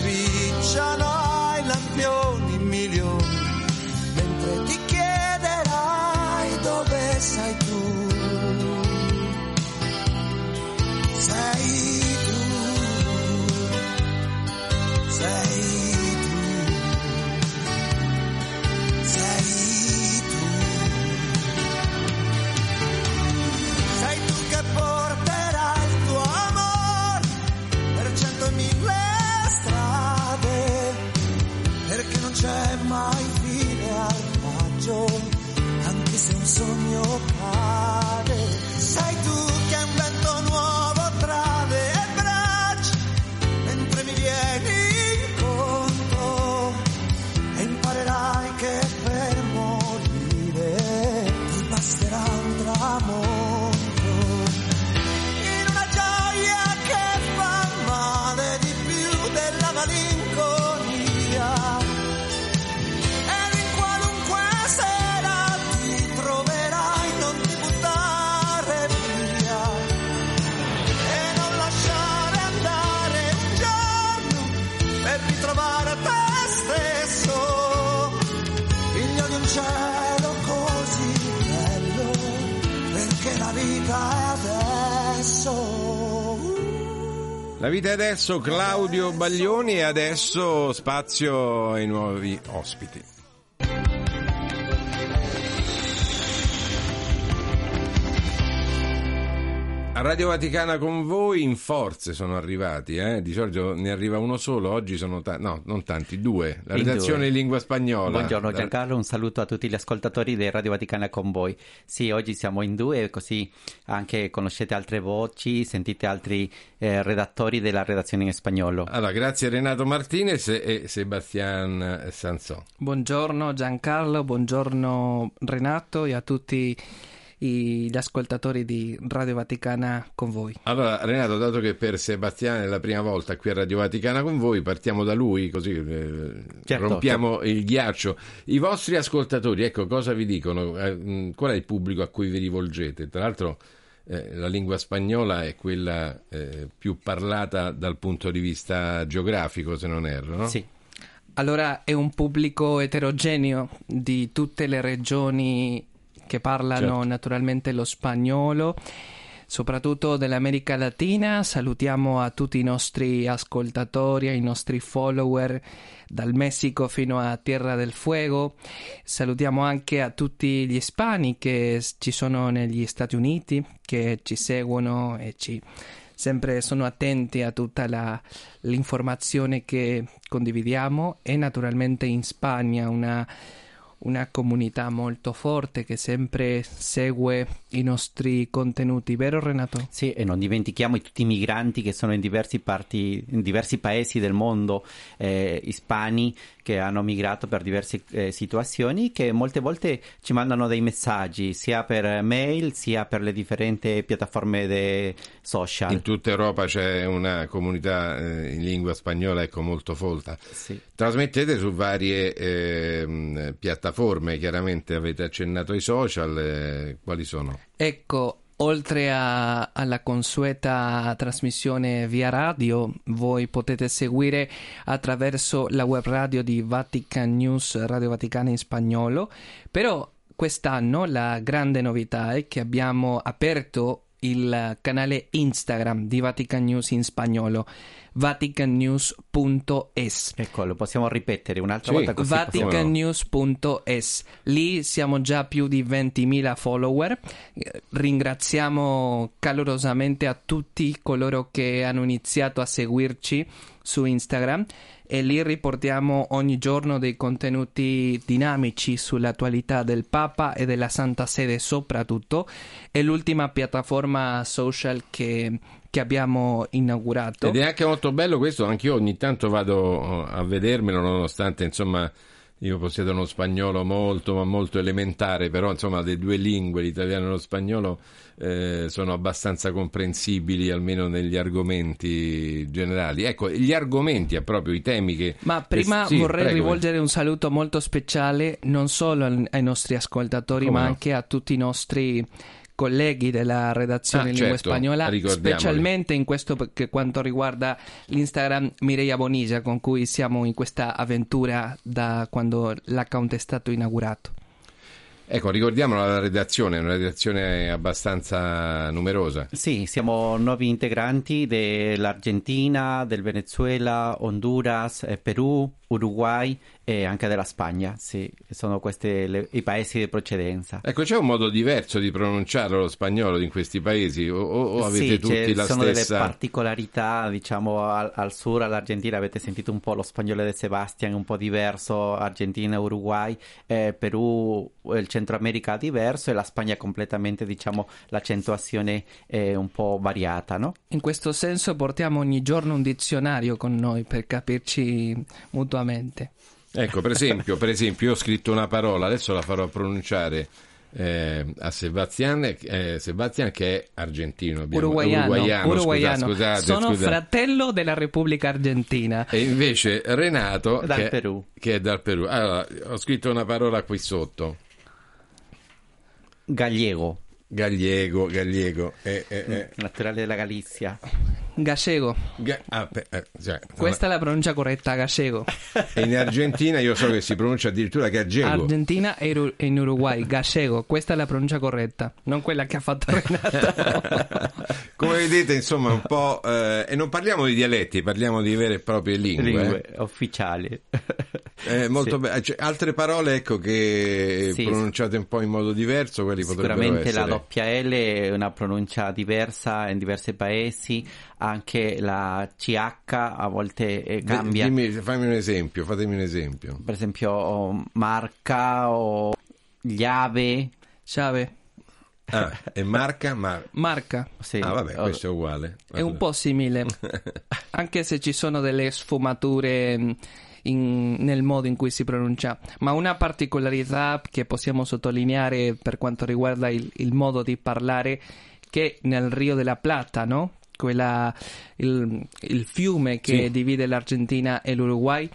La vita adesso Claudio Baglioni e adesso spazio ai nuovi ospiti. Radio Vaticana con voi in forze sono arrivati, eh? di solito ne arriva uno solo, oggi sono tanti, no, non tanti, due. La In redazione due. in lingua spagnola. Buongiorno Giancarlo, un saluto a tutti gli ascoltatori di Radio Vaticana con voi. Sì, oggi siamo in due, così anche conoscete altre voci, sentite altri eh, redattori della redazione in spagnolo. Allora, grazie Renato Martinez e Sebastian Sanzò. Buongiorno Giancarlo, buongiorno Renato e a tutti gli ascoltatori di Radio Vaticana con voi. Allora, Renato, dato che per Sebastiano è la prima volta qui a Radio Vaticana con voi, partiamo da lui, così eh, Certo, rompiamo il ghiaccio. I vostri ascoltatori, ecco, cosa vi dicono? Eh, mh, qual è il pubblico a cui vi rivolgete? Tra l'altro, eh, la lingua spagnola è quella eh, più parlata dal punto di vista geografico, se non erro, no? Sì, Allora è un pubblico eterogeneo di tutte le regioni che parlano Certo. naturalmente lo spagnolo, soprattutto dell'America Latina. Salutiamo a tutti i nostri ascoltatori, ai nostri follower dal Messico fino a Tierra del Fuego. Salutiamo anche a tutti gli ispani che ci sono negli Stati Uniti, che ci seguono e ci sempre sono attenti a tutta la- l'informazione che condividiamo e naturalmente in Spagna una, una comunità molto forte che sempre segue i nostri contenuti, vero Renato? sì, e non dimentichiamo tutti i migranti che sono in diversi, parti, in diversi paesi del mondo, eh, ispani che hanno migrato per diverse eh, situazioni, che molte volte ci mandano dei messaggi sia per mail sia per le differenti piattaforme de- social. In tutta Europa c'è una comunità eh, in lingua spagnola ecco, molto folta. Sì. Trasmettete su varie ehm, piattaforme, chiaramente avete accennato ai social, eh, quali sono? Ecco, oltre a- alla consueta trasmissione via radio, voi potete seguire attraverso la web radio di Vatican News, Radio Vaticana in spagnolo, però quest'anno la grande novità è che abbiamo aperto il canale Instagram di Vatican News in spagnolo, vaticannews.es. Ecco, lo possiamo ripetere un'altra Sì. volta così Vaticannews.es lì siamo già più di 20.000 follower ringraziamo calorosamente a tutti coloro che hanno iniziato a seguirci su Instagram e lì riportiamo ogni giorno dei contenuti dinamici sull'attualità del Papa e della Santa Sede soprattutto è l'ultima piattaforma social che che abbiamo inaugurato. Ed è anche molto bello questo, anch'io ogni tanto vado a vedermelo, nonostante insomma io possiedo uno spagnolo molto, ma molto elementare, però insomma le due lingue, l'italiano e lo spagnolo, eh, sono abbastanza comprensibili, almeno negli argomenti generali. Ecco, gli argomenti, proprio i temi che... Ma prima eh, sì, vorrei prego. rivolgere un saluto molto speciale non solo ai nostri ascoltatori, Come ma no? anche a tutti i nostri colleghi della redazione Ah, in lingua certo, spagnola, specialmente in questo per quanto riguarda l'Instagram Mireia Bonisia, con cui siamo in questa avventura da quando l'account è stato inaugurato. Ecco, ricordiamo la redazione, è una redazione abbastanza numerosa. Sì, siamo nuovi integranti dell'Argentina, del Venezuela, Honduras, eh, Perù, Uruguay e anche della Spagna. Sì, sono questi i paesi di precedenza. Ecco, c'è un modo diverso di pronunciarlo lo spagnolo in questi paesi o, o- avete sì, tutti ci la sono stessa... delle particolarità, diciamo al, al sur, all'Argentina avete sentito un po' lo spagnolo di Sebastian, un po' diverso, Argentina, Uruguay, eh, Perù, eh, il Centro America diverso e la Spagna completamente, diciamo, l'accentuazione è un po' variata, no? In questo senso portiamo ogni giorno un dizionario con noi per capirci mutuamente. Ecco, per esempio, per esempio, io ho scritto una parola, adesso la farò pronunciare eh, a Sebastian, eh, Sebastian che è argentino, abbiamo- Uruguaiano, uruguaiano, scusa- uruguaiano. scusate, Sono scusate. fratello della Repubblica Argentina. E invece Renato Dal che, Perù. che è dal Perù. Allora, ho scritto una parola qui sotto. Gallego, Gallego, gallego. eh, eh, eh. naturale della Galizia. Gallego. Ga- ah, pe- eh, cioè, Questa è la pronuncia corretta, gallego. E in Argentina io so che si pronuncia addirittura gallego. Argentina e e in Uruguay, gallego. Questa è la pronuncia corretta, non quella che ha fatto Renato. Come vedete, insomma, un po'. eh, e non parliamo di dialetti, parliamo di vere e proprie lingue. Lingue eh. ufficiali. Eh, molto Sì. be- cioè, altre parole, ecco, che Sì. pronunciate un po' in modo diverso, quelli potrebbero Sicuramente essere. la doppia L è una pronuncia diversa in diversi paesi, anche la CH a volte eh, D- cambia. Dimmi, fammi un esempio, fatemi un esempio. Per esempio oh, marca o llave. Chave, Ah, e marca, ma... marca. Sì. Ah, vabbè, Oh, questo è uguale. È un po' simile, anche se ci sono delle sfumature mh, in- nel modo in cui si pronuncia. Ma una particolarità che possiamo sottolineare per quanto riguarda il, il modo di parlare, che nel Rio della Plata, no? Quella, il, il fiume che Sì. divide l'Argentina e l'Uruguay,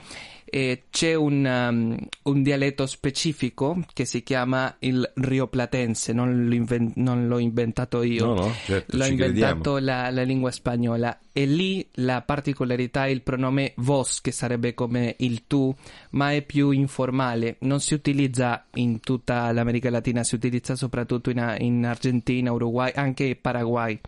eh, c'è un, um, un dialetto specifico che si chiama il rioplatense, non non l'ho inventato io. No, no, certo, L'ho inventato la, la lingua spagnola. E lì la particolarità è il pronome vos che sarebbe come il tu ma è più informale. Non si utilizza in tutta l'America Latina si utilizza soprattutto in, in Argentina, Uruguay anche Paraguay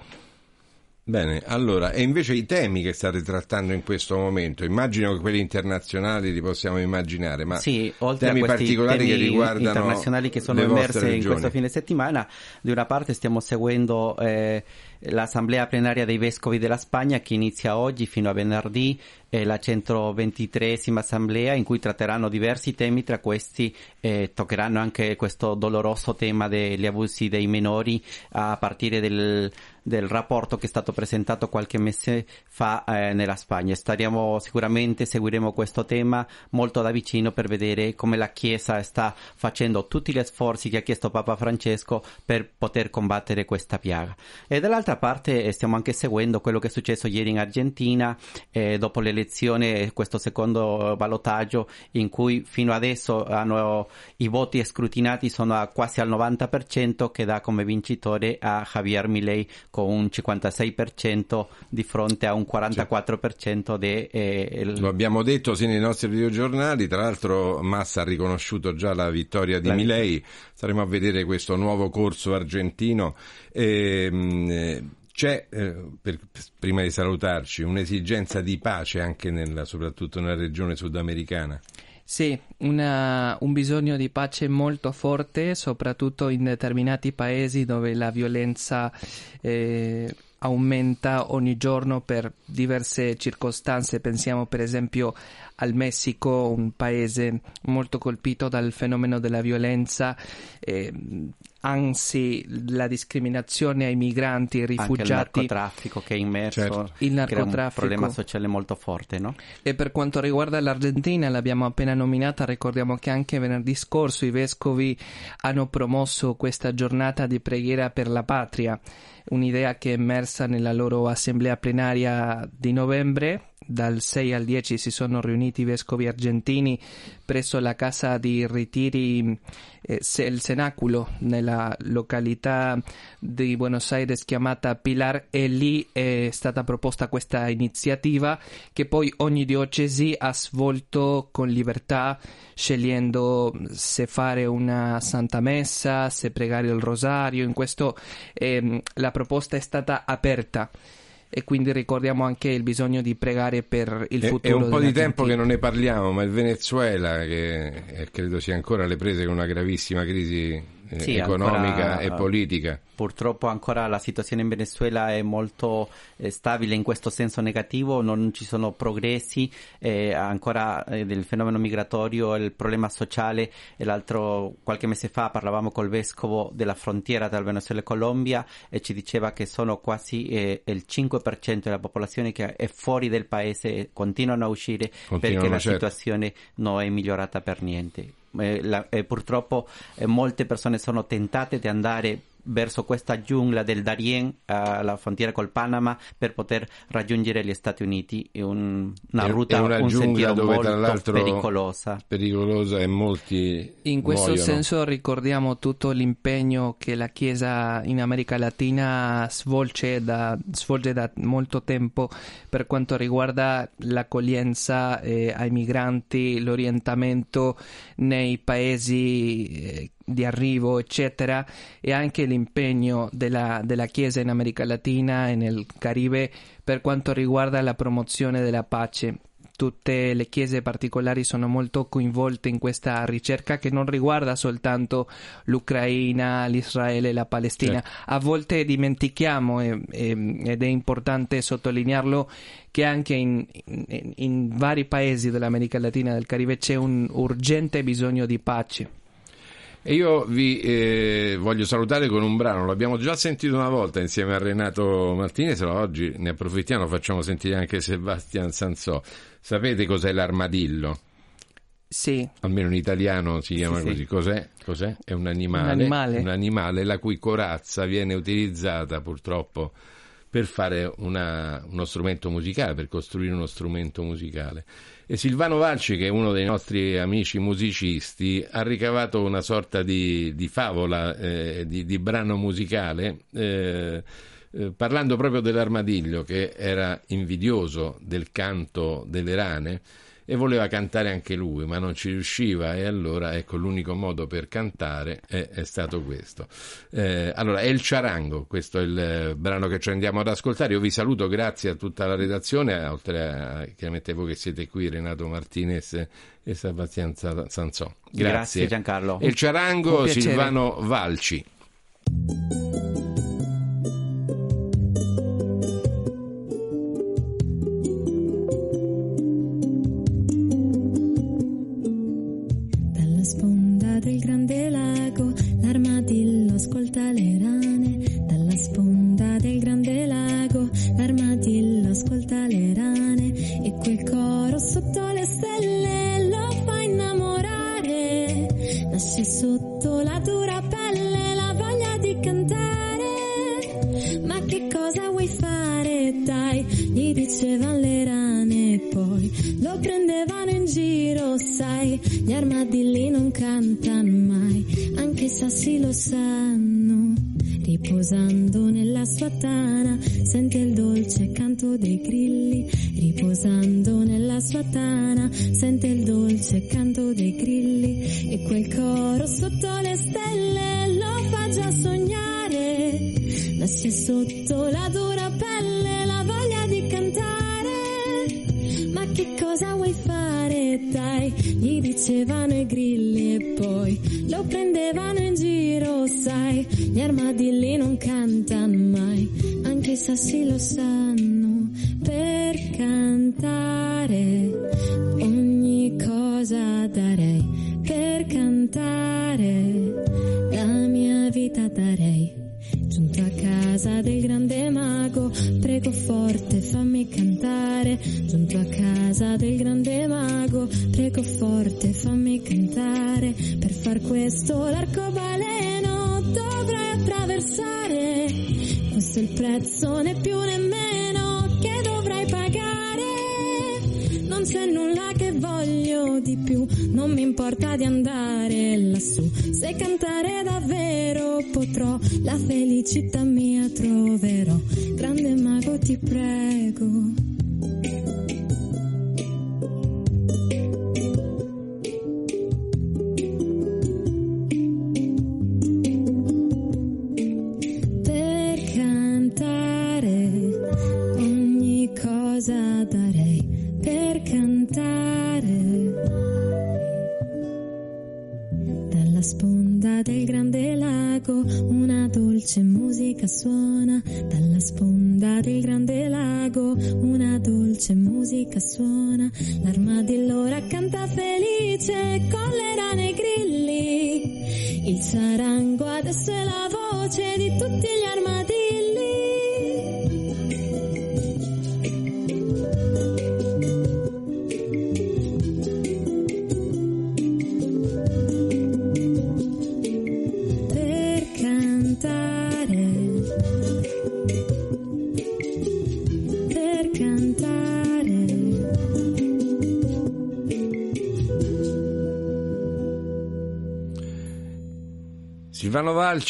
Bene, allora, e invece i temi che state trattando in questo momento, immagino che quelli internazionali li possiamo immaginare, ma Sì, oltre temi a particolari temi che riguardano internazionali che sono emerse in questo fine settimana, di una parte stiamo seguendo eh, l'assemblea plenaria dei vescovi della Spagna che inizia oggi fino a venerdì, eh, la 123esima assemblea in cui tratteranno diversi temi, tra questi eh, toccheranno anche questo doloroso tema degli abusi dei minori a partire del, del rapporto che è stato presentato qualche mese fa eh, nella Spagna. Staremo sicuramente seguiremo questo tema molto da vicino per vedere come la Chiesa sta facendo tutti gli sforzi che ha chiesto Papa Francesco per poter combattere questa piaga. E dall'altra parte eh, stiamo anche seguendo quello che è successo ieri in Argentina eh, dopo l'elezione, questo secondo ballottaggio in cui fino adesso hanno, i voti scrutinati sono a quasi al 90% che dà come vincitore a Javier Milei con un 56% di fronte a un 44% de, eh, il- Lo abbiamo detto sì nei nostri videogiornali, tra l'altro Massa ha riconosciuto già la vittoria di La- Milei, staremo a vedere questo nuovo corso argentino. Ehm, eh, c'è, eh, per- prima di salutarci, un'esigenza di pace anche nella, soprattutto nella regione sudamericana. Sì, una- un bisogno di pace molto forte, soprattutto in determinati paesi dove la violenza eh, aumenta ogni giorno per diverse circostanze. Pensiamo per esempio al Messico, un paese molto colpito dal fenomeno della violenza. eh, anzi la discriminazione ai migranti e ai Anche il rifugiati narcotraffico che è immerso, Certo. Il crea un narcotraffico. problema sociale molto forte, no? E per quanto riguarda l'Argentina, l'abbiamo appena nominata, ricordiamo che anche venerdì scorso i vescovi hanno promosso questa giornata di preghiera per la patria, un'idea che è emersa nella loro assemblea plenaria di novembre. Dal 6 al 10 si sono riuniti i vescovi argentini presso la casa di ritiri, eh, il Cenaculo, nella località di Buenos Aires chiamata Pilar e lì è stata proposta questa iniziativa che poi ogni diocesi ha svolto con libertà scegliendo se fare una santa messa, se pregare il rosario. In questo ehm, la proposta è stata aperta e quindi ricordiamo anche il bisogno di pregare per il È, futuro. è un po' di tempo che non ne parliamo, ma il Venezuela, che eh, credo sia ancora alle prese con una gravissima crisi Sì, economica ancora- e politica. Purtroppo ancora la situazione in Venezuela è molto eh, stabile in questo senso negativo, non ci sono progressi, eh, ancora eh, del fenomeno migratorio, il problema sociale e l'altro qualche mese fa parlavamo col vescovo della frontiera tra il Venezuela e Colombia e ci diceva che sono quasi eh, il 5% della popolazione che è fuori del paese e continuano a uscire Continuano, perché la certo. situazione non è migliorata per niente. Eh, la- eh, purtroppo eh, molte persone sono tentate di andare verso questa giungla del Darien alla frontiera col Panama per poter raggiungere gli Stati Uniti è un- una È- ruta è una un sentiero dove molto tra l'altro pericolosa pericolosa e molti In questo muoiono. senso ricordiamo tutto l'impegno che la Chiesa in America Latina svolge da, svolge da molto tempo per quanto riguarda l'accoglienza eh, ai migranti, l'orientamento nei paesi eh, di arrivo, eccetera, e anche l'impegno della, della Chiesa in America Latina e nel Caribe per quanto riguarda la promozione della pace tutte le chiese particolari sono molto coinvolte in questa ricerca che non riguarda soltanto l'Ucraina, l'Israele e la Palestina. A volte dimentichiamo e- e- ed è importante sottolinearlo che anche in, in- in vari paesi dell'America Latina e del Caribe c'è un urgente bisogno di pace. E io vi eh, voglio salutare con un brano, l'abbiamo già sentito una volta insieme a Renato Martinez, ma oggi ne approfittiamo, facciamo sentire anche Sebastian Sansò. Sapete cos'è l'armadillo? Sì, Almeno in italiano si chiama Sì, sì. così. Cos'è? Cos'è? È un animale, Un animale. un animale la cui corazza viene utilizzata purtroppo per fare una- uno strumento musicale, per costruire uno strumento musicale. E Silvano Valci, che è uno dei nostri amici musicisti, ha ricavato una sorta di, di favola, eh, di, di brano musicale, eh, eh, parlando proprio dell'armadillo, che era invidioso del canto delle rane e voleva cantare anche lui, ma non ci riusciva e allora ecco l'unico modo per cantare è, è stato questo. Eh, allora, è il Ciarango, questo è il eh, brano che ci andiamo ad ascoltare. Io vi saluto, grazie a tutta la redazione, oltre a chiaramente voi che siete qui, Renato Martinez e Sebastian Sa- Sansò. Grazie. Grazie, Giancarlo. E il Ciarango. Silvano Valci. Del lago l'armadillo ascolta le rane. Dalla sponda del grande lago l'armadillo ascolta le rane. E quel coro sotto le stelle lo fa innamorare. Nasce sotto la dura pelle la voglia di cantare. Ma che cosa vuoi fare? Dai, gli dicevano le rane. Lo prendevano in giro, sai. Gli armadilli non cantano mai, anche i sassi lo sanno. Riposando nella sua tana, sente il dolce canto dei grilli. Riposando nella sua tana, sente il dolce canto dei grilli. E quel coro sotto le stelle lo fa già sognare. Nasce sotto la dura pelle che cosa vuoi fare? Dai, gli dicevano i grilli e poi lo prendevano in giro, sai. Gli armadilli non cantano mai, anche i sassi lo sanno. Per cantare ogni cosa darei, per cantare la mia vita grande mago, prego forte fammi cantare, giunto a casa del grande mago, prego forte fammi cantare, per far questo l'arcobaleno dovrai attraversare, questo è il prezzo né più né meno che dovrai pagare, non c'è nulla che voglio di più, non mi importa di andare lassù, se cantare davvero potrò, la felicità mia troverò, grande mago ti prego.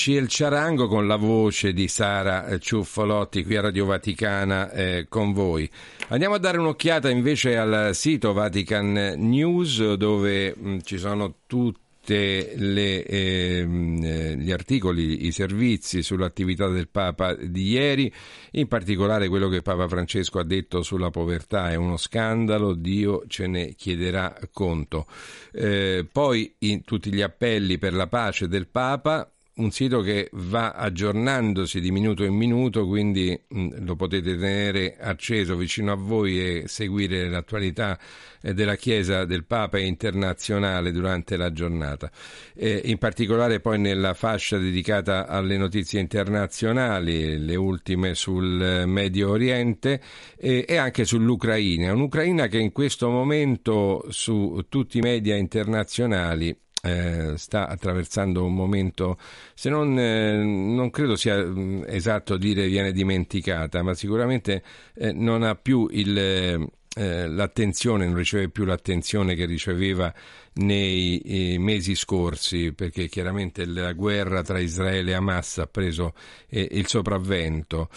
Silvano Valci e il Ciarango con la voce di Sara eh, Ciuffolotti qui a Radio Vaticana eh, con voi. Andiamo a dare un'occhiata invece al sito Vatican News dove mh, ci sono tutti ehm, eh, gli articoli, i servizi sull'attività del Papa di ieri, in particolare quello che Papa Francesco ha detto sulla povertà è uno scandalo, Dio ce ne chiederà conto. Eh, poi in tutti gli appelli per la pace del Papa, un sito che va aggiornandosi di minuto in minuto, quindi mh, lo potete tenere acceso vicino a voi e seguire l'attualità eh, della Chiesa del Papa internazionale durante la giornata. In particolare poi nella fascia dedicata alle notizie internazionali, le ultime sul eh, Medio Oriente e anche sull'Ucraina. Un'Ucraina che in questo momento su tutti i media internazionali eh, sta attraversando un momento, se non, eh, non credo sia mh, esatto dire viene dimenticata, ma sicuramente eh, non ha più il, eh, l'attenzione, non riceve più l'attenzione che riceveva nei eh, mesi scorsi, perché chiaramente la guerra tra Israele e Hamas ha preso il sopravvento.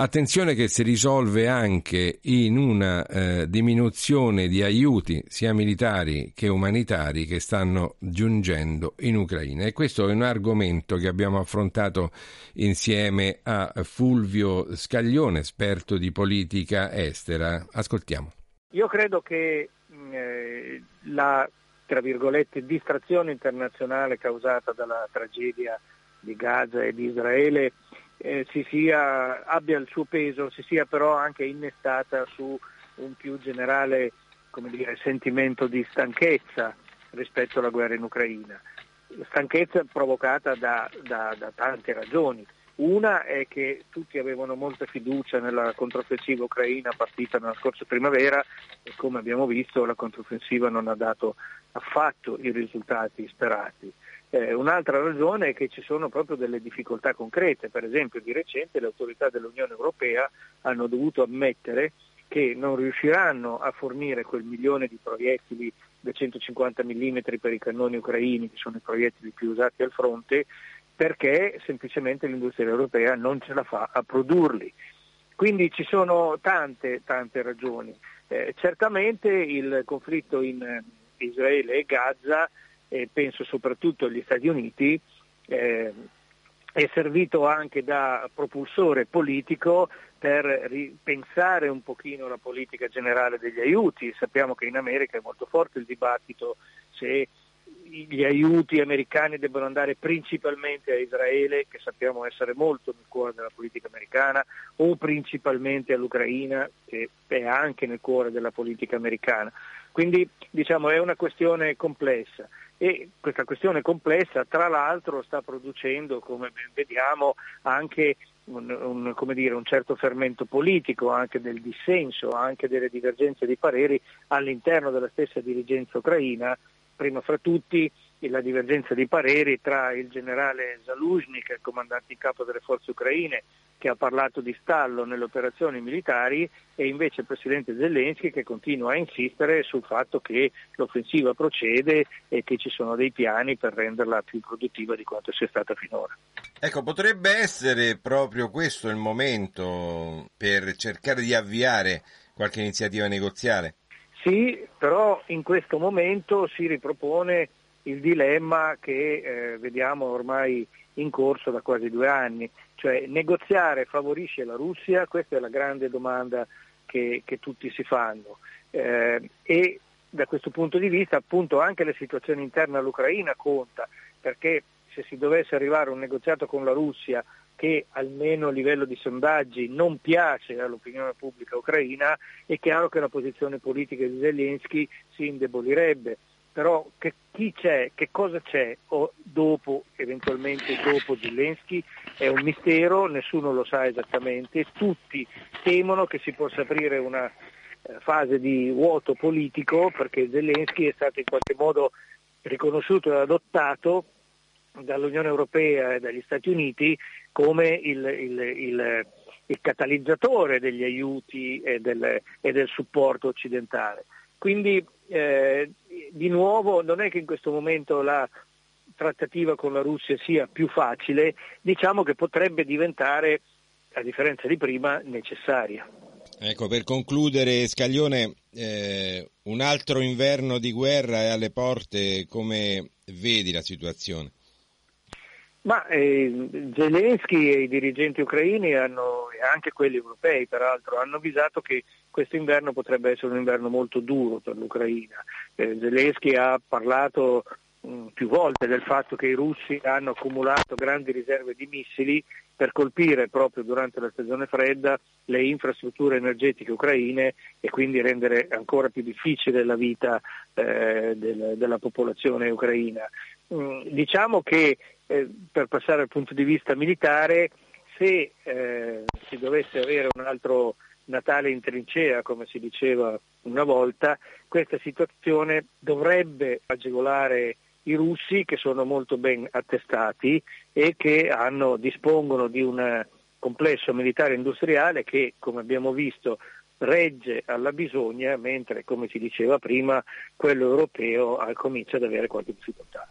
Attenzione che si risolve anche in una eh, diminuzione di aiuti sia militari che umanitari che stanno giungendo in Ucraina e questo è un argomento che abbiamo affrontato insieme a Fulvio Scaglione, esperto di politica estera. Ascoltiamo. Io credo che mh, eh, la tra virgolette distrazione internazionale causata dalla tragedia di Gaza e di Israele eh, si sia, abbia il suo peso, si sia però anche innestata su un più generale dire, sentimento di stanchezza rispetto alla guerra in Ucraina. Stanchezza provocata da, da, da tante ragioni. Una è che tutti avevano molta fiducia nella controffensiva ucraina partita nella scorsa primavera e come abbiamo visto la controffensiva non ha dato affatto i risultati sperati. Eh, un'altra ragione è che ci sono proprio delle difficoltà concrete, per esempio di recente le autorità dell'Unione Europea hanno dovuto ammettere che non riusciranno a fornire quel milione di proiettili da 150 mm per i cannoni ucraini, che sono i proiettili più usati al fronte, perché semplicemente l'industria europea non ce la fa a produrli. Quindi ci sono tante, tante ragioni. Eh, certamente il conflitto in eh, Israele e Gaza, eh, penso soprattutto agli Stati Uniti, eh, è servito anche da propulsore politico per ripensare un pochino la politica generale degli aiuti. Sappiamo che in America è molto forte il dibattito se gli aiuti americani debbano andare principalmente a Israele, che sappiamo essere molto nel cuore della politica americana, o principalmente all'Ucraina, che è anche nel cuore della politica americana. Quindi diciamo è una questione complessa e questa questione complessa tra l'altro sta producendo, come vediamo, anche un, un, dire, un certo fermento politico, anche del dissenso, anche delle divergenze di pareri all'interno della stessa dirigenza ucraina, prima fra tutti la divergenza di pareri tra il generale Zaluzhny, che è il comandante in capo delle forze ucraine, che ha parlato di stallo nelle operazioni militari, e invece il presidente Zelensky che continua a insistere sul fatto che l'offensiva procede e che ci sono dei piani per renderla più produttiva di quanto sia stata finora. Ecco, potrebbe essere proprio questo il momento per cercare di avviare qualche iniziativa negoziale? Sì, però in questo momento si ripropone il dilemma che eh, vediamo ormai in corso da quasi due anni, cioè negoziare favorisce la Russia? Questa è la grande domanda che, che tutti si fanno. Eh, e da questo punto di vista appunto anche la situazione interna all'Ucraina conta, perché se si dovesse arrivare a un negoziato con la Russia che almeno a livello di sondaggi non piace all'opinione pubblica ucraina, è chiaro che la posizione politica di Zelensky si indebolirebbe. Però che, chi c'è, che cosa c'è o dopo, eventualmente dopo Zelensky, è un mistero, nessuno lo sa esattamente, tutti temono che si possa aprire una eh, fase di vuoto politico perché Zelensky è stato in qualche modo riconosciuto e adottato dall'Unione Europea e dagli Stati Uniti come il, il, il, il catalizzatore degli aiuti e del, e del supporto occidentale. Quindi eh, di nuovo non è che in questo momento la trattativa con la Russia sia più facile, diciamo che potrebbe diventare, a differenza di prima, necessaria. Ecco, per concludere, Scaglione, eh, un altro inverno di guerra è alle porte, come vedi la situazione? Ma eh, Zelensky e i dirigenti ucraini hanno, e anche quelli europei peraltro, hanno avvisato che questo inverno potrebbe essere un inverno molto duro per l'Ucraina. Eh, Zelensky ha parlato mh, più volte del fatto che i russi hanno accumulato grandi riserve di missili per colpire proprio durante la stagione fredda le infrastrutture energetiche ucraine e quindi rendere ancora più difficile la vita eh, del, della popolazione ucraina. Mm, diciamo che eh, per passare al punto di vista militare, se eh, si dovesse avere un altro Natale in trincea, come si diceva una volta, questa situazione dovrebbe agevolare i russi che sono molto ben attestati e che hanno, dispongono di un complesso militare industriale che, come abbiamo visto, regge alla bisogna, mentre, come si diceva prima, quello europeo comincia ad avere qualche difficoltà.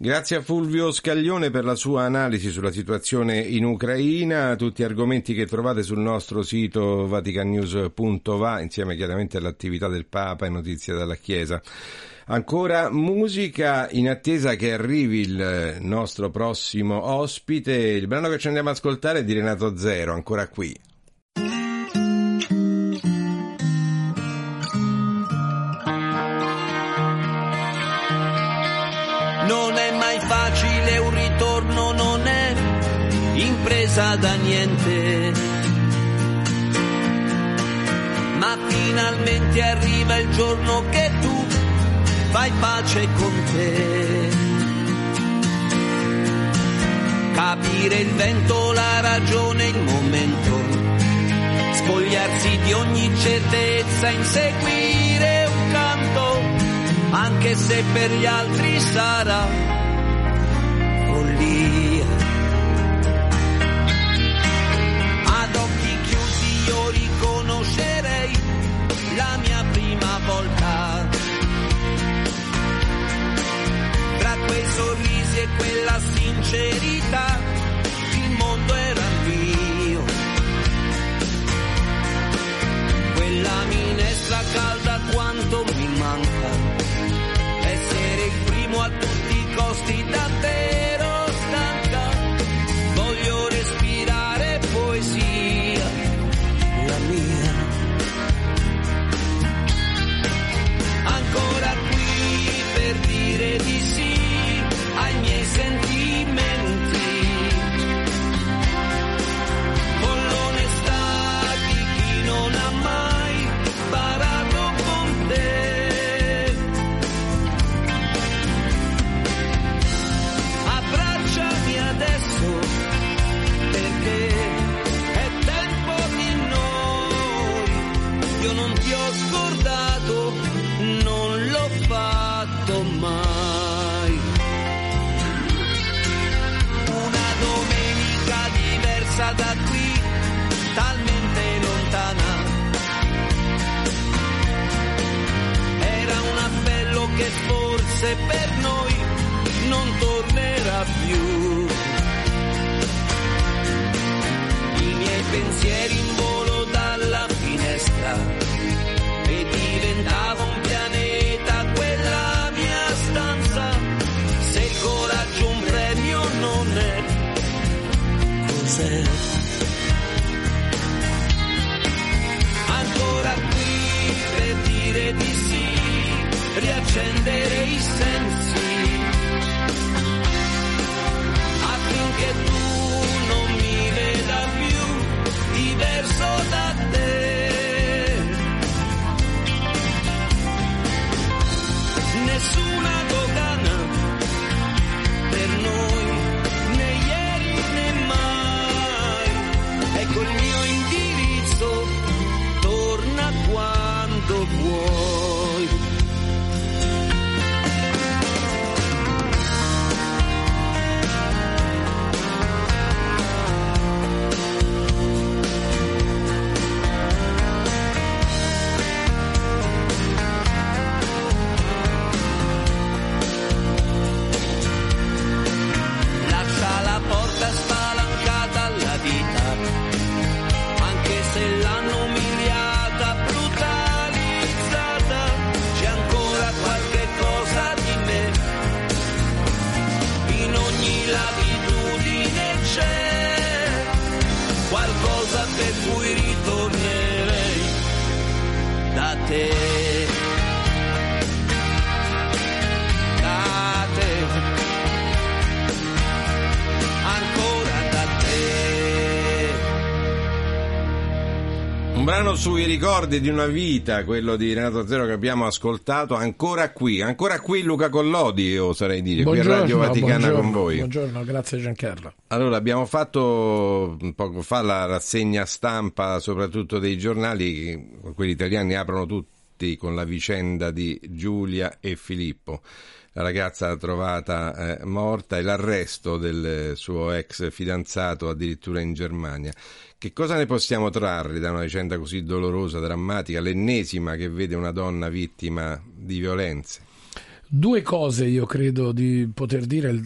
Grazie a Fulvio Scaglione per la sua analisi sulla situazione in Ucraina, tutti argomenti che trovate sul nostro sito vaticannews.va insieme chiaramente all'attività del Papa e notizie dalla Chiesa. Ancora musica in attesa che arrivi il nostro prossimo ospite. Il brano che ci andiamo ad ascoltare è di Renato Zero, ancora qui. Impresa da niente. Ma finalmente arriva il giorno che tu fai pace con te. Capire il vento, la ragione, il momento. Spogliarsi di ogni certezza, inseguire un canto, anche se per gli altri sarà follia. Mia prima volta. Tra quei sorrisi e quella sincerità, il mondo era mio. Quella minestra calda quanto mi manca. Essere il primo a tutti i costi davvero stanca. Forse per noi non tornerà più. I miei pensieri in volo dalla finestra e diventava un pianeta quella mia stanza. Se il coraggio un premio non è, cos'è? Ancora qui per dire di sì, riaccendere ricordi di una vita, quello di Renato Zero che abbiamo ascoltato, ancora qui, ancora qui Luca Collodi, io oserei dire, qui a Radio Vaticana buongiorno, con voi. Buongiorno, grazie Giancarlo. Allora, abbiamo fatto un poco fa la rassegna stampa, soprattutto dei giornali, quelli italiani aprono tutti con la vicenda di Giulia e Filippo. La ragazza trovata eh, morta e l'arresto del suo ex fidanzato addirittura in Germania. Che cosa ne possiamo trarre da una vicenda così dolorosa, drammatica, l'ennesima che vede una donna vittima di violenze? Due cose io credo di poter dire.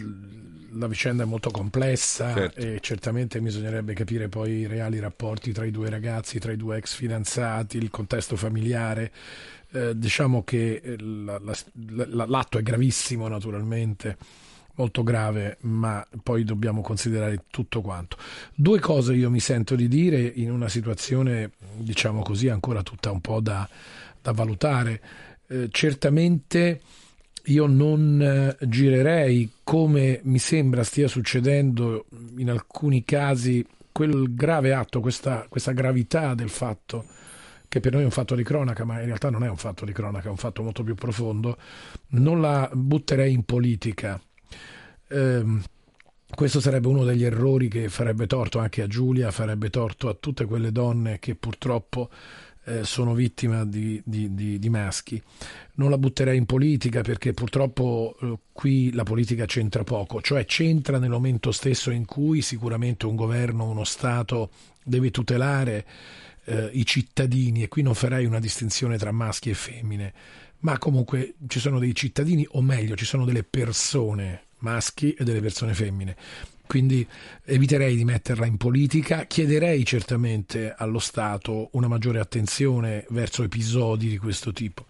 La vicenda è molto complessa Certo. e certamente bisognerebbe capire poi i reali rapporti tra i due ragazzi, tra i due ex fidanzati, il contesto familiare. Eh, diciamo che eh, la- la- la- l'atto è gravissimo naturalmente, molto grave, ma poi dobbiamo considerare tutto quanto. Due cose io mi sento di dire in una situazione, diciamo così, ancora tutta un po' da, da valutare. Eh, certamente io non eh, girerei come mi sembra stia succedendo in alcuni casi quel grave atto, questa, questa gravità del fatto che per noi è un fatto di cronaca, ma in realtà non è un fatto di cronaca, è un fatto molto più profondo, non la butterei in politica. Ehm, questo sarebbe uno degli errori che farebbe torto anche a Giulia, farebbe torto a tutte quelle donne che purtroppo eh, sono vittime di, di- di- di maschi. Non la butterei in politica perché purtroppo eh, qui la politica c'entra poco, cioè c'entra nel momento stesso in cui sicuramente un governo, uno Stato deve tutelare eh, i cittadini e qui non farei una distinzione tra maschi e femmine, ma comunque ci sono dei cittadini o meglio ci sono delle persone maschi e delle persone femmine. Quindi eviterei di metterla in politica, chiederei certamente allo Stato una maggiore attenzione verso episodi di questo tipo.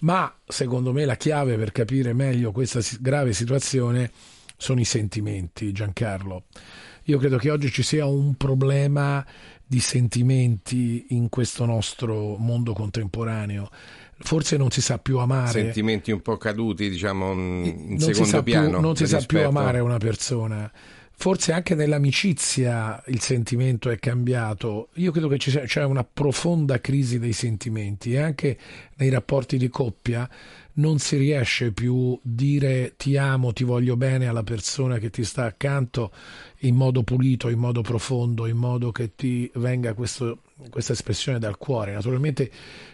Ma secondo me la chiave per capire meglio questa grave situazione sono i sentimenti, Giancarlo. Io credo che oggi ci sia un problema di sentimenti in questo nostro mondo contemporaneo. Forse non si sa più amare. Sentimenti un po' caduti, diciamo, in in non si secondo sa più- piano. non si sa più rispetto- amare una persona. Forse anche nell'amicizia il sentimento è cambiato. Io credo che ci sia c'è una profonda crisi dei sentimenti e anche nei rapporti di coppia non si riesce più a dire ti amo, ti voglio bene alla persona che ti sta accanto in modo pulito, in modo profondo, in modo che ti venga questo- questa espressione dal cuore. Naturalmente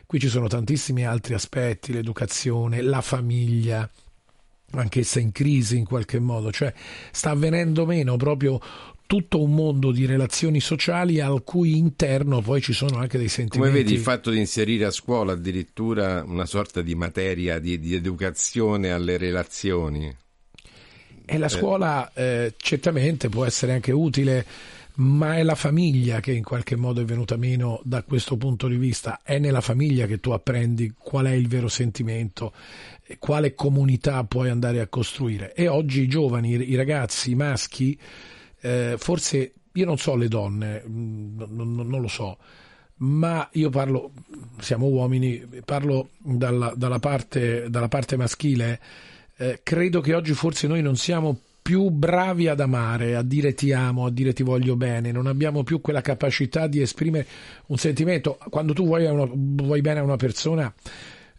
qui ci sono tantissimi altri aspetti, l'educazione, la famiglia, anch'essa in crisi in qualche modo, cioè sta avvenendo meno proprio tutto un mondo di relazioni sociali al cui interno poi ci sono anche dei Come sentimenti. vedi il fatto di inserire a scuola addirittura una sorta di materia di, di educazione alle relazioni? E la scuola eh, certamente può essere anche utile, ma è la famiglia che in qualche modo è venuta meno da questo punto di vista. È nella famiglia che tu apprendi qual è il vero sentimento, quale comunità puoi andare a costruire. E oggi i giovani, i ragazzi, i maschi, eh, forse io non so le donne, mm, non, non- non lo so, ma io parlo, siamo uomini, parlo dalla, dalla parte, dalla parte maschile. eh, credo che oggi forse noi non siamo più bravi ad amare, a dire ti amo, a dire ti voglio bene, non abbiamo più quella capacità di esprimere un sentimento. Quando tu vuoi, a una- vuoi bene a una persona,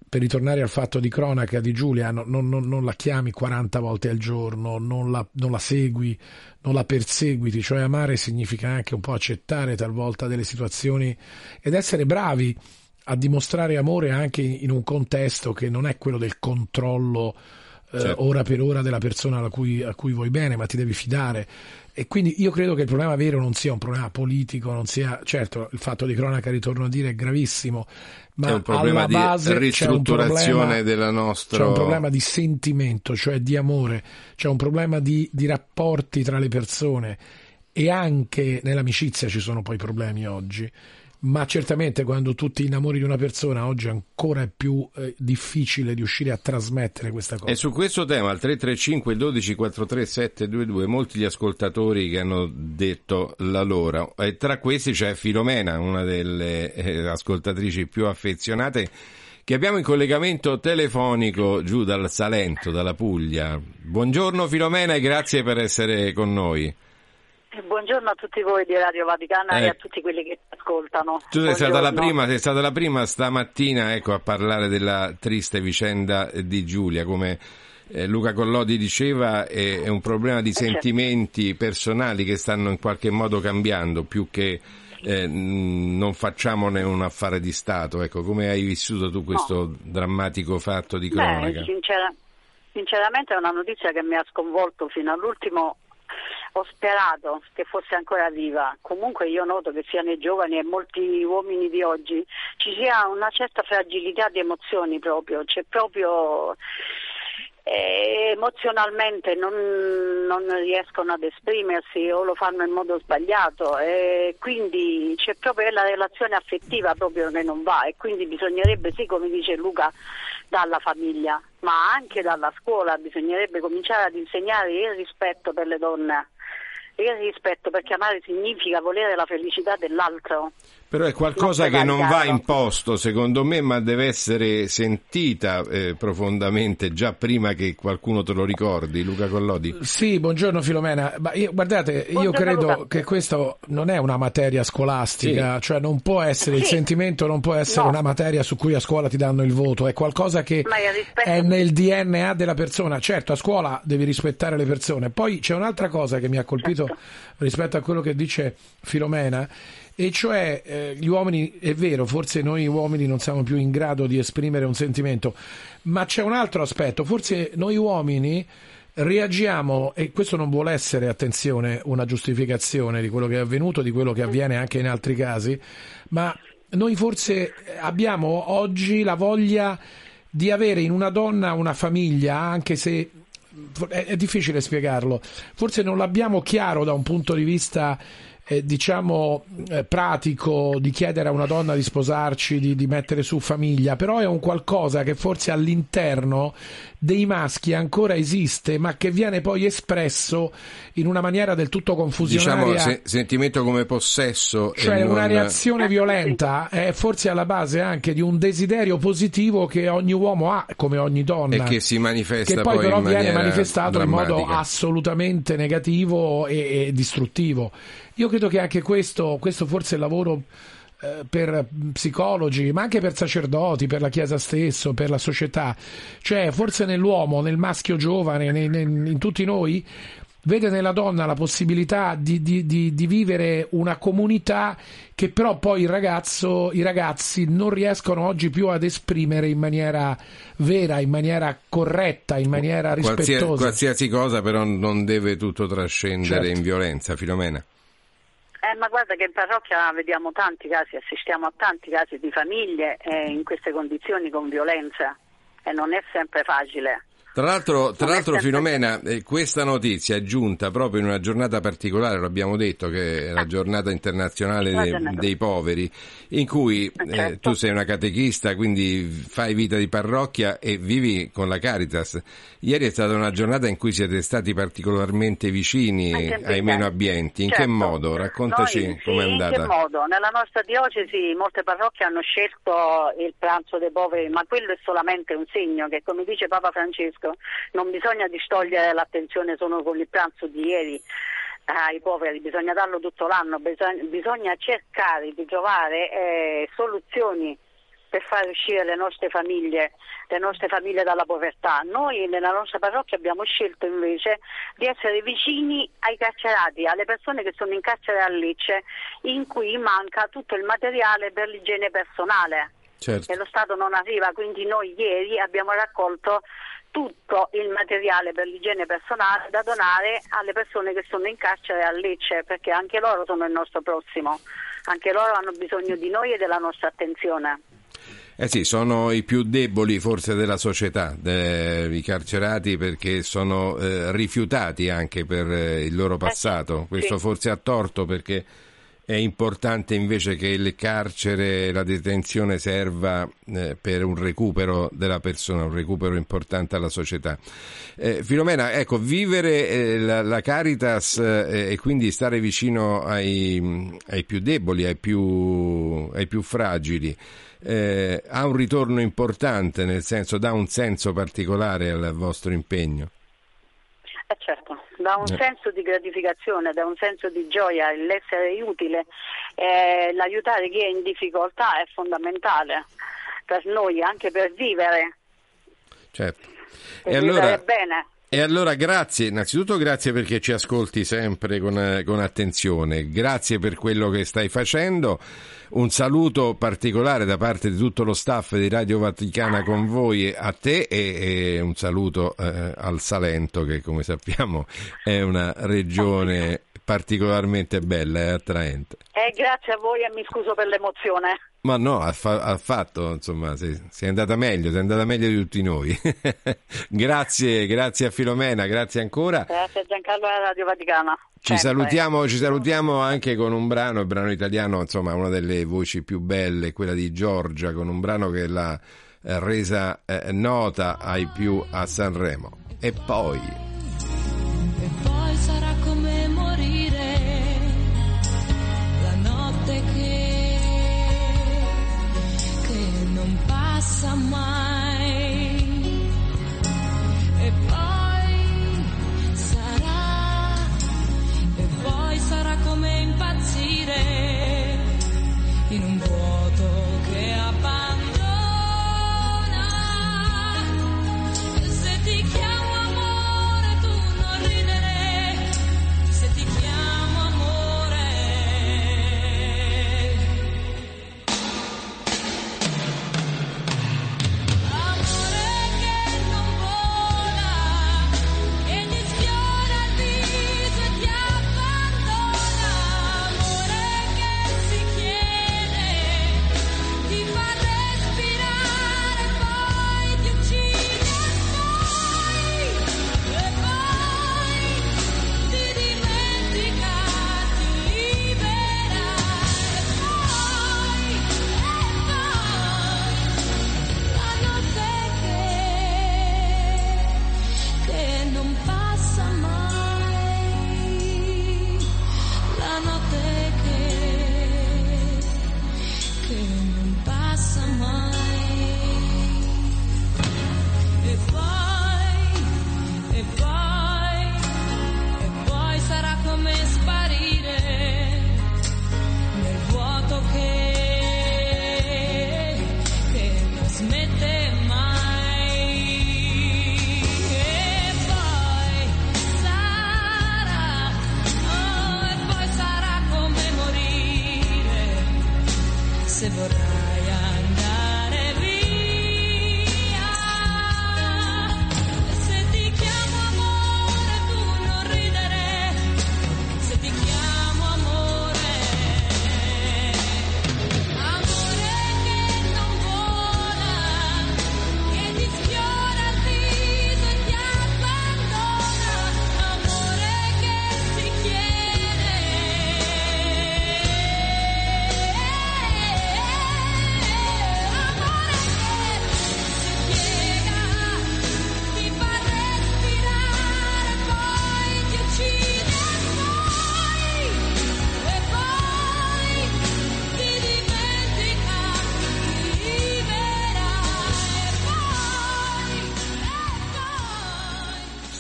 per ritornare al fatto di cronaca di Giulia, no- non, non- non la chiami 40 volte al giorno, non la, non la segui, non la perseguiti, cioè amare significa anche un po' accettare talvolta delle situazioni ed essere bravi a dimostrare amore anche in un contesto che non è quello del controllo Certo. ora per ora della persona a cui, a cui vuoi bene, ma ti devi fidare. E quindi io credo che il problema vero non sia un problema politico, non sia, certo, il fatto di cronaca, ritorno a dire, è gravissimo, ma è un problema alla di base c'è un ristrutturazione problema- della nostra... c'è un problema di sentimento, cioè di amore, c'è un problema di, di rapporti tra le persone e anche nell'amicizia ci sono poi problemi oggi. Ma certamente quando tu ti innamori di una persona oggi ancora è più eh, difficile riuscire a trasmettere questa cosa. E su questo tema, al 335 12 43 722, molti gli ascoltatori che hanno detto la loro, e tra questi c'è Filomena, una delle eh, ascoltatrici più affezionate, che abbiamo in collegamento telefonico giù dal Salento, dalla Puglia. Buongiorno Filomena e grazie per essere con noi. Eh, Buongiorno a tutti voi di Radio Vaticana e Eh. a tutti quelli che ci ascoltano. Tu sei stata, la prima, sei stata la prima stamattina ecco, a parlare della triste vicenda eh, di Giulia, come eh, Luca Collodi diceva, è, è un problema di certo. sentimenti personali che stanno in qualche modo cambiando, più che eh, non facciamone un affare di Stato. Ecco, come hai vissuto tu questo drammatico fatto di cronaca? Beh, sincera- sinceramente è una notizia che mi ha sconvolto fino all'ultimo. Ho sperato che fosse ancora viva. Comunque io noto che sia nei giovani e molti uomini di oggi ci sia una certa fragilità di emozioni proprio, c'è proprio eh, emozionalmente non, non riescono ad esprimersi o lo fanno in modo sbagliato e quindi c'è proprio la relazione affettiva proprio che non va e quindi bisognerebbe sì come dice Luca dalla famiglia ma anche dalla scuola bisognerebbe cominciare ad insegnare il rispetto per le donne il rispetto perché amare significa volere la felicità dell'altro Però è qualcosa che non va imposto, secondo me, ma deve essere sentita eh, profondamente già prima che qualcuno te lo ricordi, Luca Collodi. Sì, buongiorno Filomena. Ma io- guardate, io Buongiorno, credo Luca. che questo non è una materia scolastica, cioè non può essere il Sì. sentimento, non può essere No. una materia su cui a scuola ti danno il voto, è qualcosa che il è nel DNA della persona. Certo, a scuola devi rispettare le persone. Poi c'è un'altra cosa che mi ha colpito Certo. rispetto a quello che dice Filomena. E cioè eh, gli uomini, è vero, forse noi uomini non siamo più in grado di esprimere un sentimento, ma c'è un altro aspetto, forse noi uomini reagiamo, e questo non vuole essere, attenzione, una giustificazione di quello che è avvenuto, di quello che avviene anche in altri casi, ma noi forse abbiamo oggi la voglia di avere in una donna una famiglia, anche se è, difficile spiegarlo, forse non l'abbiamo chiaro da un punto di vista eh, diciamo eh, pratico di chiedere a una donna di sposarci, di, di mettere su famiglia, però è un qualcosa che forse all'interno dei maschi ancora esiste, ma che viene poi espresso in una maniera del tutto confusionaria. Diciamo se- sentimento come possesso. e Cioè non- una reazione violenta è forse alla base anche di un desiderio positivo che ogni uomo ha, come ogni donna. E che si manifesta che poi, poi però in viene manifestato in modo drammatica. assolutamente negativo e, e distruttivo. Io credo che anche questo, questo forse è il lavoro eh, per psicologi, ma anche per sacerdoti, per la Chiesa stesso, per la società. Cioè, forse nell'uomo, nel maschio giovane, nei- nei- in tutti noi, vede nella donna la possibilità di, di- di- di vivere una comunità che però poi il ragazzo, i ragazzi non riescono oggi più ad esprimere in maniera vera, in maniera corretta, in maniera rispettosa. qualsiasi cosa però non deve tutto trascendere Certo. in violenza, Filomena. Eh, ma guarda che in parrocchia vediamo tanti casi, assistiamo a tanti casi di famiglie eh, in queste condizioni con violenza e non è sempre facile. Tra l'altro, tra l'altro Filomena, eh, questa notizia è giunta proprio in una giornata particolare, lo abbiamo detto, che è la giornata internazionale La de- giornata. dei poveri, in cui eh, certo. tu sei una catechista, quindi fai vita di parrocchia e vivi con la Caritas. Ieri è stata una giornata in cui siete stati particolarmente vicini ai meno abbienti. In che Certo. modo? Raccontaci Noi, sì, com'è In che andata. modo? Nella nostra diocesi molte parrocchie hanno scelto il pranzo dei poveri, ma quello è solamente un segno che, come dice Papa Francesco, non bisogna distogliere l'attenzione solo con il pranzo di ieri ai poveri, bisogna darlo tutto l'anno, bisogna, bisogna cercare di trovare eh, soluzioni per far uscire le nostre famiglie, le nostre famiglie dalla povertà. Noi nella nostra parrocchia abbiamo scelto invece di essere vicini ai carcerati, alle persone che sono in carcere a Lecce, in cui manca tutto il materiale per l'igiene personale Certo. e lo Stato non arriva, quindi noi ieri abbiamo raccolto tutto il materiale per l'igiene personale da donare alle persone che sono in carcere a Lecce, perché anche loro sono il nostro prossimo, anche loro hanno bisogno di noi e della nostra attenzione. Eh sì, sono i più deboli forse della società, de- i carcerati perché sono eh, rifiutati anche per eh, il loro passato. Questo sì. forse ha torto perché è importante invece che il carcere, la detenzione serva eh, per un recupero della persona, un recupero importante alla società. Eh, Filomena, ecco, vivere eh, la, la Caritas eh, e quindi stare vicino ai, ai più deboli, ai più, ai più fragili, eh, ha un ritorno importante, nel senso dà un senso particolare al vostro impegno. Eh certo, da un Eh. senso di gratificazione, da un senso di gioia, l'essere utile, eh, l'aiutare chi è in difficoltà è fondamentale per noi, anche per vivere, Certo. per E vivere allora, bene. E allora grazie, innanzitutto grazie perché ci ascolti sempre con, eh, con attenzione, grazie per quello che stai facendo, un saluto particolare da parte di tutto lo staff di Radio Vaticana con voi a te e, e un saluto eh, al Salento che come sappiamo è una regione particolarmente bella e attraente. Eh, grazie a voi e mi scuso per l'emozione. Ma no, ha, fa- ha fatto, insomma, sei, sei andata meglio, sei andata meglio di tutti noi. grazie, grazie a Filomena, grazie ancora. Grazie a Giancarlo e a Radio Vaticana. Ci salutiamo, ci salutiamo anche con un brano, il brano italiano, insomma, una delle voci più belle, quella di Giorgia, con un brano che l'ha resa eh, nota ai più a Sanremo. E poi,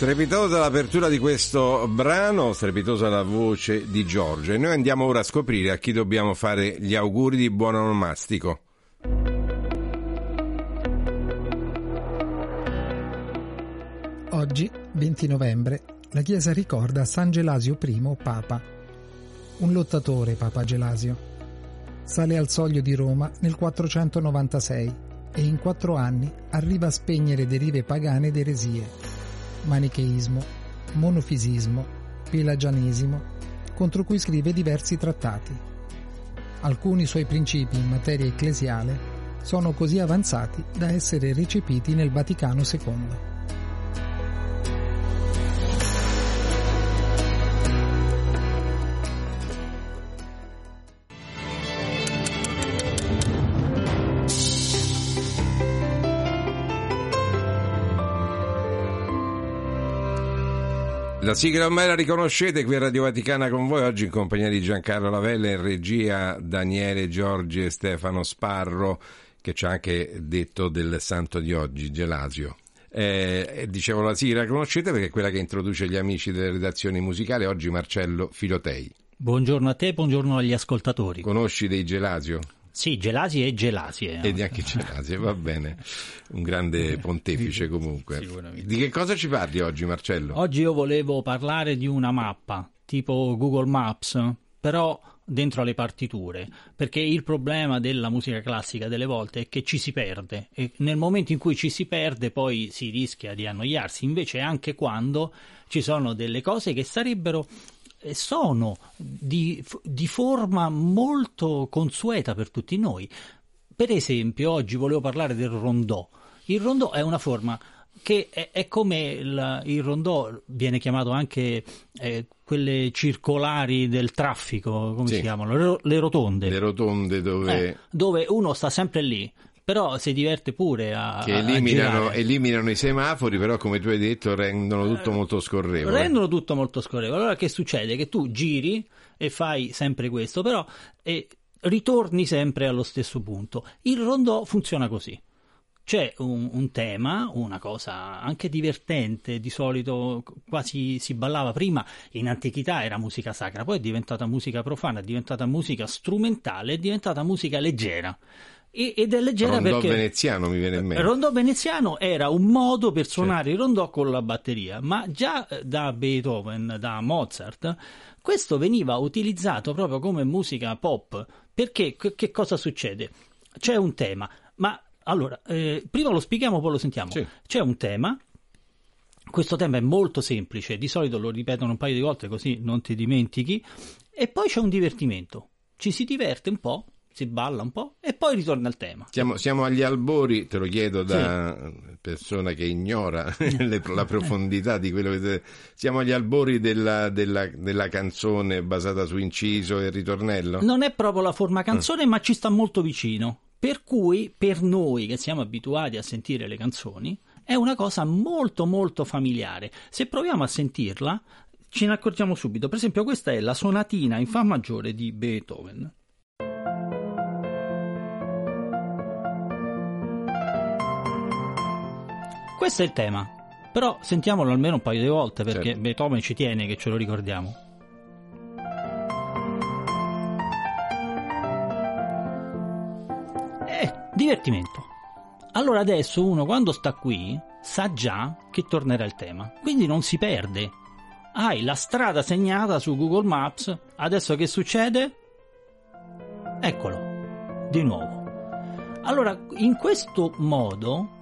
Strepitosa l'apertura di questo brano, strepitosa la voce di Giorgio e noi andiamo ora a scoprire a chi dobbiamo fare gli auguri di buon onomastico. Oggi, 20 novembre, la Chiesa ricorda San Gelasio I Papa, un lottatore Papa Gelasio. Sale al soglio di Roma nel 496 e in quattro anni arriva a spegnere derive pagane ed eresie, manicheismo, monofisismo, pelagianesimo, contro cui scrive diversi trattati. Alcuni suoi principi in materia ecclesiale sono così avanzati da essere recepiti nel Vaticano II. La sigla ormai la riconoscete qui a Radio Vaticana con voi, oggi in compagnia di Giancarlo Lavella, in regia Daniele Giorgi e Stefano Sparro, che ci ha anche detto del santo di oggi, Gelasio. Eh, dicevo la sigla la conoscete perché è quella che introduce gli amici delle redazioni musicali, oggi Marcello Filotei. Buongiorno a te, buongiorno agli ascoltatori. Conosci dei Gelasio? Sì, Gelasi e Gelasie. E neanche Gelasio, va bene. Un grande pontefice comunque. Di che cosa ci parli oggi Marcello? Oggi io volevo parlare di una mappa, tipo Google Maps, però dentro alle partiture, perché il problema della musica classica delle volte è che ci si perde e nel momento in cui ci si perde poi si rischia di annoiarsi, invece anche quando ci sono delle cose che sarebbero sono di, di forma molto consueta per tutti noi. Per esempio, oggi volevo parlare del rondò. Il rondò è una forma che è, è come il, il rondò viene chiamato anche eh, quelle circolari del traffico, come Sì. si chiamano? Le, ro- le rotonde. Le rotonde dove... Eh, dove uno sta sempre lì, però si diverte pure a, che a- a eliminano, girare. eliminano i semafori, però come tu hai detto rendono tutto molto scorrevole. rendono tutto molto scorrevole. Allora che succede? Che tu giri e fai sempre questo, però eh, ritorni sempre allo stesso punto. Il rondò funziona così. C'è un, un tema, una cosa anche divertente, di solito quasi si ballava prima, in antichità era musica sacra, poi è diventata musica profana, è diventata musica strumentale, è diventata musica leggera. Ed è leggera Rondò perché... veneziano mi viene in mente. rondò veneziano era un modo per suonare il rondò con la batteria, ma già eh, da Beethoven, da Mozart, questo veniva utilizzato proprio come musica pop. Perché che, cosa succede? C'è un tema, ma allora, eh, prima lo spieghiamo, poi lo sentiamo. C'è un tema. Questo tema è molto semplice, di solito lo ripetono un paio di volte così non ti dimentichi. E poi c'è un divertimento. Ci si diverte un po', si balla un po' e poi ritorna al tema. Siamo, siamo agli albori, te lo chiedo da persona che ignora le- la profondità di quello che... Siamo agli albori della, della- della canzone basata su inciso e ritornello? Non è proprio la forma canzone, ma ci sta molto vicino. Per cui, per noi che siamo abituati a sentire le canzoni, è una cosa molto molto familiare. Se proviamo a sentirla, ce ne accorgiamo subito. Per esempio, questa è la sonatina in Fa maggiore di Beethoven. Questo è il tema. Però sentiamolo almeno un paio di volte perché Certo. Beethoven ci tiene che ce lo ricordiamo. Eh, divertimento. Allora adesso uno quando sta qui sa già che tornerà il tema, quindi non si perde. Hai la strada segnata su Google Maps, adesso che succede? Eccolo. di nuovo. Allora, in questo modo,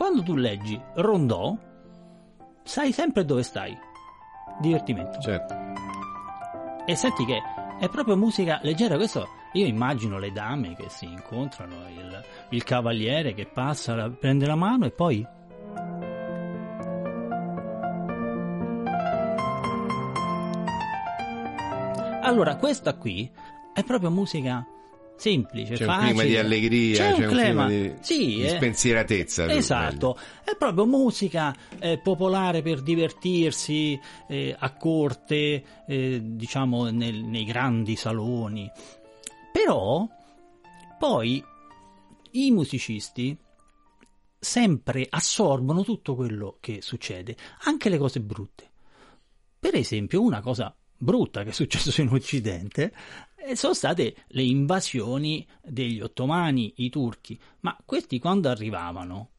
quando tu leggi rondò, sai sempre dove stai. Divertimento. Certo. E senti che è proprio musica leggera, questo io immagino le dame che si incontrano, il, il cavaliere che passa, la- prende la mano e poi... Allora, questa qui è proprio musica semplice, C'è un facile. clima di allegria, c'è, c'è un un clima, di- sì, di eh. spensieratezza, tu Esatto, è proprio musica eh, popolare per divertirsi eh, a corte, eh, diciamo nel- nei grandi saloni. Però poi i musicisti sempre assorbono tutto quello che succede, anche le cose brutte. Per esempio, una cosa brutta che è successo in Occidente eh, sono state le invasioni degli ottomani, i turchi, ma questi quando arrivavano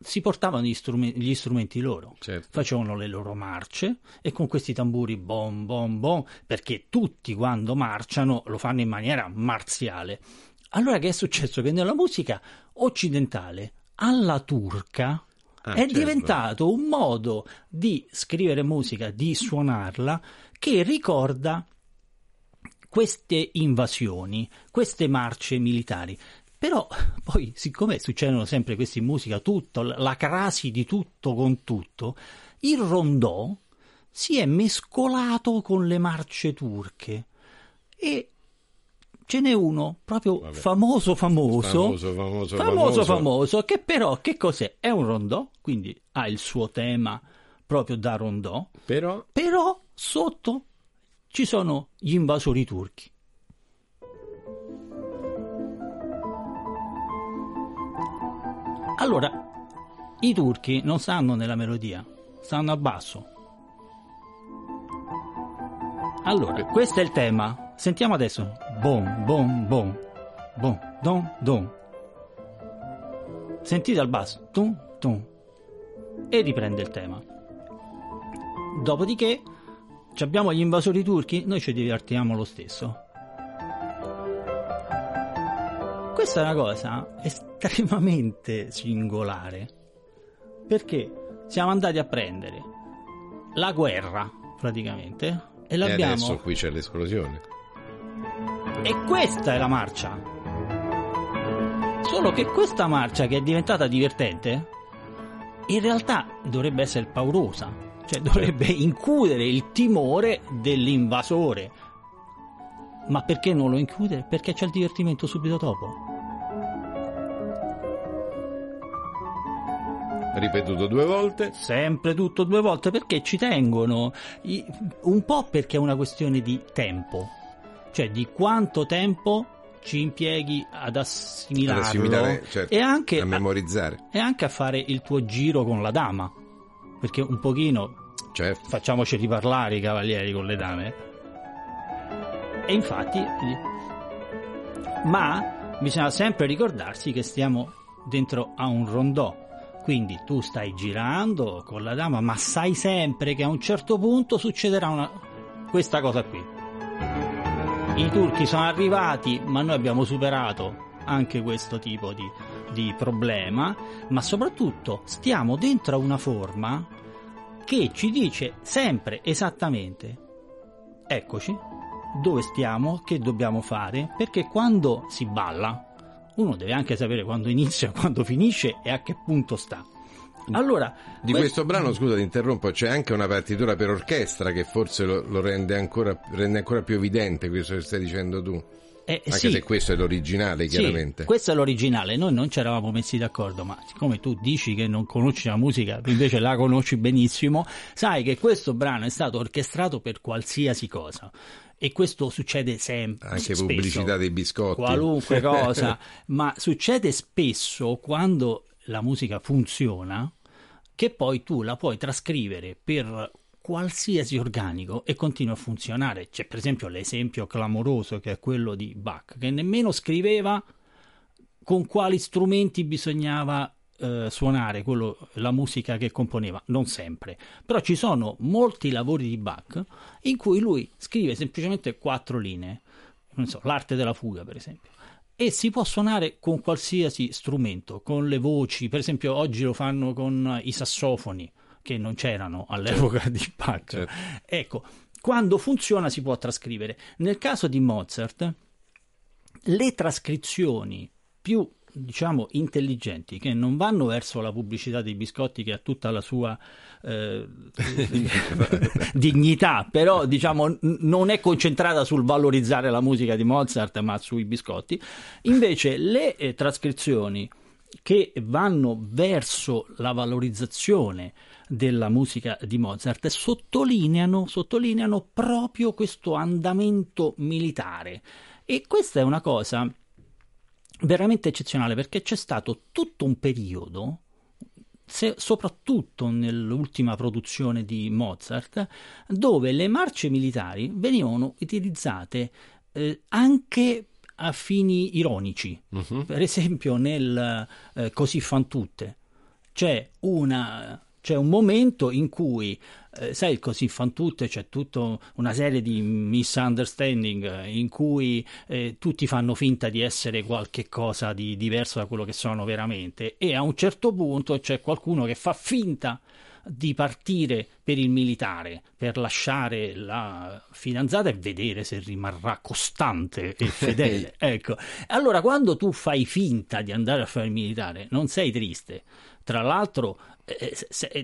si portavano gli, strume- gli strumenti loro, facevano le loro marce e con questi tamburi bom bom bom, perché tutti quando marciano lo fanno in maniera marziale. Allora che è successo? Che nella musica occidentale, alla turca, Ah, è certo. diventato un modo di scrivere musica, di suonarla, che ricorda queste invasioni, queste marce militari. Però poi, siccome succedono sempre questi in musica, tutto, la crasi di tutto con tutto, il rondò si è mescolato con le marce turche. E ce n'è uno proprio famoso. Famoso Famoso, famoso, famoso. famoso che però che cos'è? È un rondò, quindi ha il suo tema proprio da rondò, però, però sotto ci sono gli invasori turchi. Allora, i turchi non stanno nella melodia, stanno a basso. Allora, questo è il tema. Sentiamo adesso. Bom, bom, bom. Bom, don, don. Sentite al basso. Tum, tum. E riprende il tema. Dopodiché abbiamo gli invasori turchi, noi ci divertiamo lo stesso. Questa è una cosa estremamente singolare perché siamo andati a prendere la guerra praticamente e E l'abbiamo adesso qui c'è l'esplosione. e questa è la marcia. Solo che questa marcia che è diventata divertente, in realtà dovrebbe essere paurosa, cioè dovrebbe includere il timore dell'invasore. Ma perché non lo include? Perché c'è il divertimento subito dopo. Ripetuto due volte. Sempre tutto due volte perché ci tengono. Un po' perché è una questione di tempo, cioè di quanto tempo ci impieghi ad assimilarlo Ad assimilare, certo, e, anche a memorizzare. e anche a fare il tuo giro con la dama. Perché un pochino Certo. facciamoci riparlare i cavalieri con le dame. E infatti, ma bisogna sempre ricordarsi che stiamo dentro a un rondò. Quindi tu stai girando con la dama, ma sai sempre che a un certo punto succederà una... questa cosa qui. I turchi sono arrivati, ma noi abbiamo superato anche questo tipo di, di problema, ma soprattutto stiamo dentro a una forma che ci dice sempre esattamente eccoci, dove stiamo, che dobbiamo fare, perché quando si balla uno deve anche sapere quando inizia, quando finisce e a che punto sta. Allora, Di questo brano, scusa ti interrompo, c'è anche una partitura per orchestra che forse lo, lo rende, ancora, rende ancora più evidente questo che stai dicendo tu. Eh, Anche sì. se questo è l'originale, Sì, chiaramente. questo è l'originale, noi non ci eravamo messi d'accordo, ma siccome tu dici che non conosci la musica, invece la conosci benissimo, sai che questo brano è stato orchestrato per qualsiasi cosa. E questo succede sempre. Anche spesso. pubblicità dei biscotti. Qualunque cosa, ma succede spesso quando la musica funziona che poi tu la puoi trascrivere per qualsiasi organico e continua a funzionare. C'è per esempio l'esempio clamoroso che è quello di Bach, che nemmeno scriveva con quali strumenti bisognava eh, suonare quello- la musica che componeva, non sempre, però ci sono molti lavori di Bach in cui lui scrive semplicemente quattro linee, non so, l'arte della fuga per esempio, e si può suonare con qualsiasi strumento, con le voci, per esempio oggi lo fanno con i sassofoni che non c'erano all'epoca di Bach. Ecco, quando funziona si può trascrivere. Nel caso di Mozart, le trascrizioni più diciamo intelligenti che non vanno verso la pubblicità dei biscotti che ha tutta la sua eh, dignità però diciamo non è concentrata sul valorizzare la musica di Mozart ma sui biscotti invece le eh, trascrizioni che vanno verso la valorizzazione della musica di Mozart sottolineano, sottolineano proprio questo andamento militare. E questa è una cosa veramente eccezionale perché c'è stato tutto un periodo se- soprattutto nell'ultima produzione di Mozart, dove le marce militari venivano utilizzate eh, anche a fini ironici. Per esempio, nel eh, Così fan tutte c'è una. C'è un momento in cui, eh, sai, il così fan tutte, c'è tutta una serie di misunderstanding eh, in cui eh, tutti fanno finta di essere qualche cosa di diverso da quello che sono veramente e a un certo punto c'è qualcuno che fa finta di partire per il militare, per lasciare la fidanzata e vedere se rimarrà costante e fedele. ecco. Allora, quando tu fai finta di andare a fare il militare, non sei triste. Tra l'altro,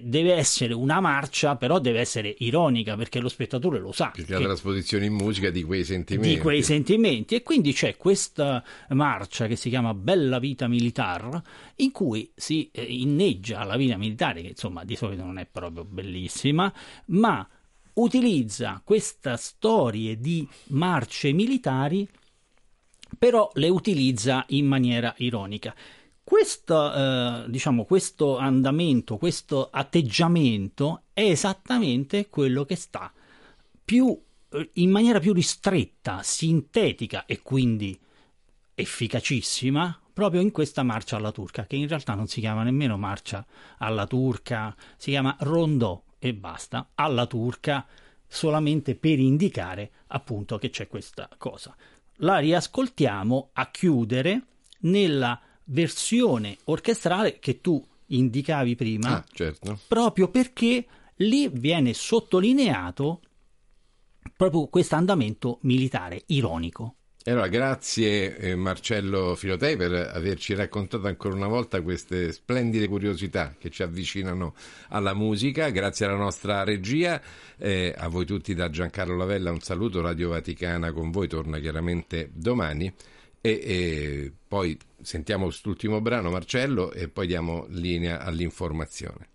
deve essere una marcia, però deve essere ironica perché lo spettatore lo sa. Perché la trasposizione in musica di quei sentimenti. di quei sentimenti e quindi c'è questa marcia che si chiama Bella Vita Militar in cui si eh, inneggia la vita militare che insomma di solito non è proprio bellissima ma utilizza queste storie di marce militari però le utilizza in maniera ironica questo, eh, diciamo, questo andamento, questo atteggiamento è esattamente quello che sta più, eh, in maniera più ristretta, sintetica e quindi efficacissima proprio in questa marcia alla turca, che in realtà non si chiama nemmeno marcia alla turca, si chiama rondò e basta, alla turca, solamente per indicare appunto che c'è questa cosa. La riascoltiamo a chiudere nella versione orchestrale che tu indicavi prima, Ah, certo. proprio perché lì viene sottolineato proprio questo andamento militare ironico. E allora, grazie eh, Marcello Filotei per averci raccontato ancora una volta queste splendide curiosità che ci avvicinano alla musica. Grazie alla nostra regia, eh, a voi tutti da Giancarlo Lavella un saluto, Radio Vaticana con voi torna chiaramente domani e, e poi sentiamo quest'ultimo brano Marcello e poi diamo linea all'informazione.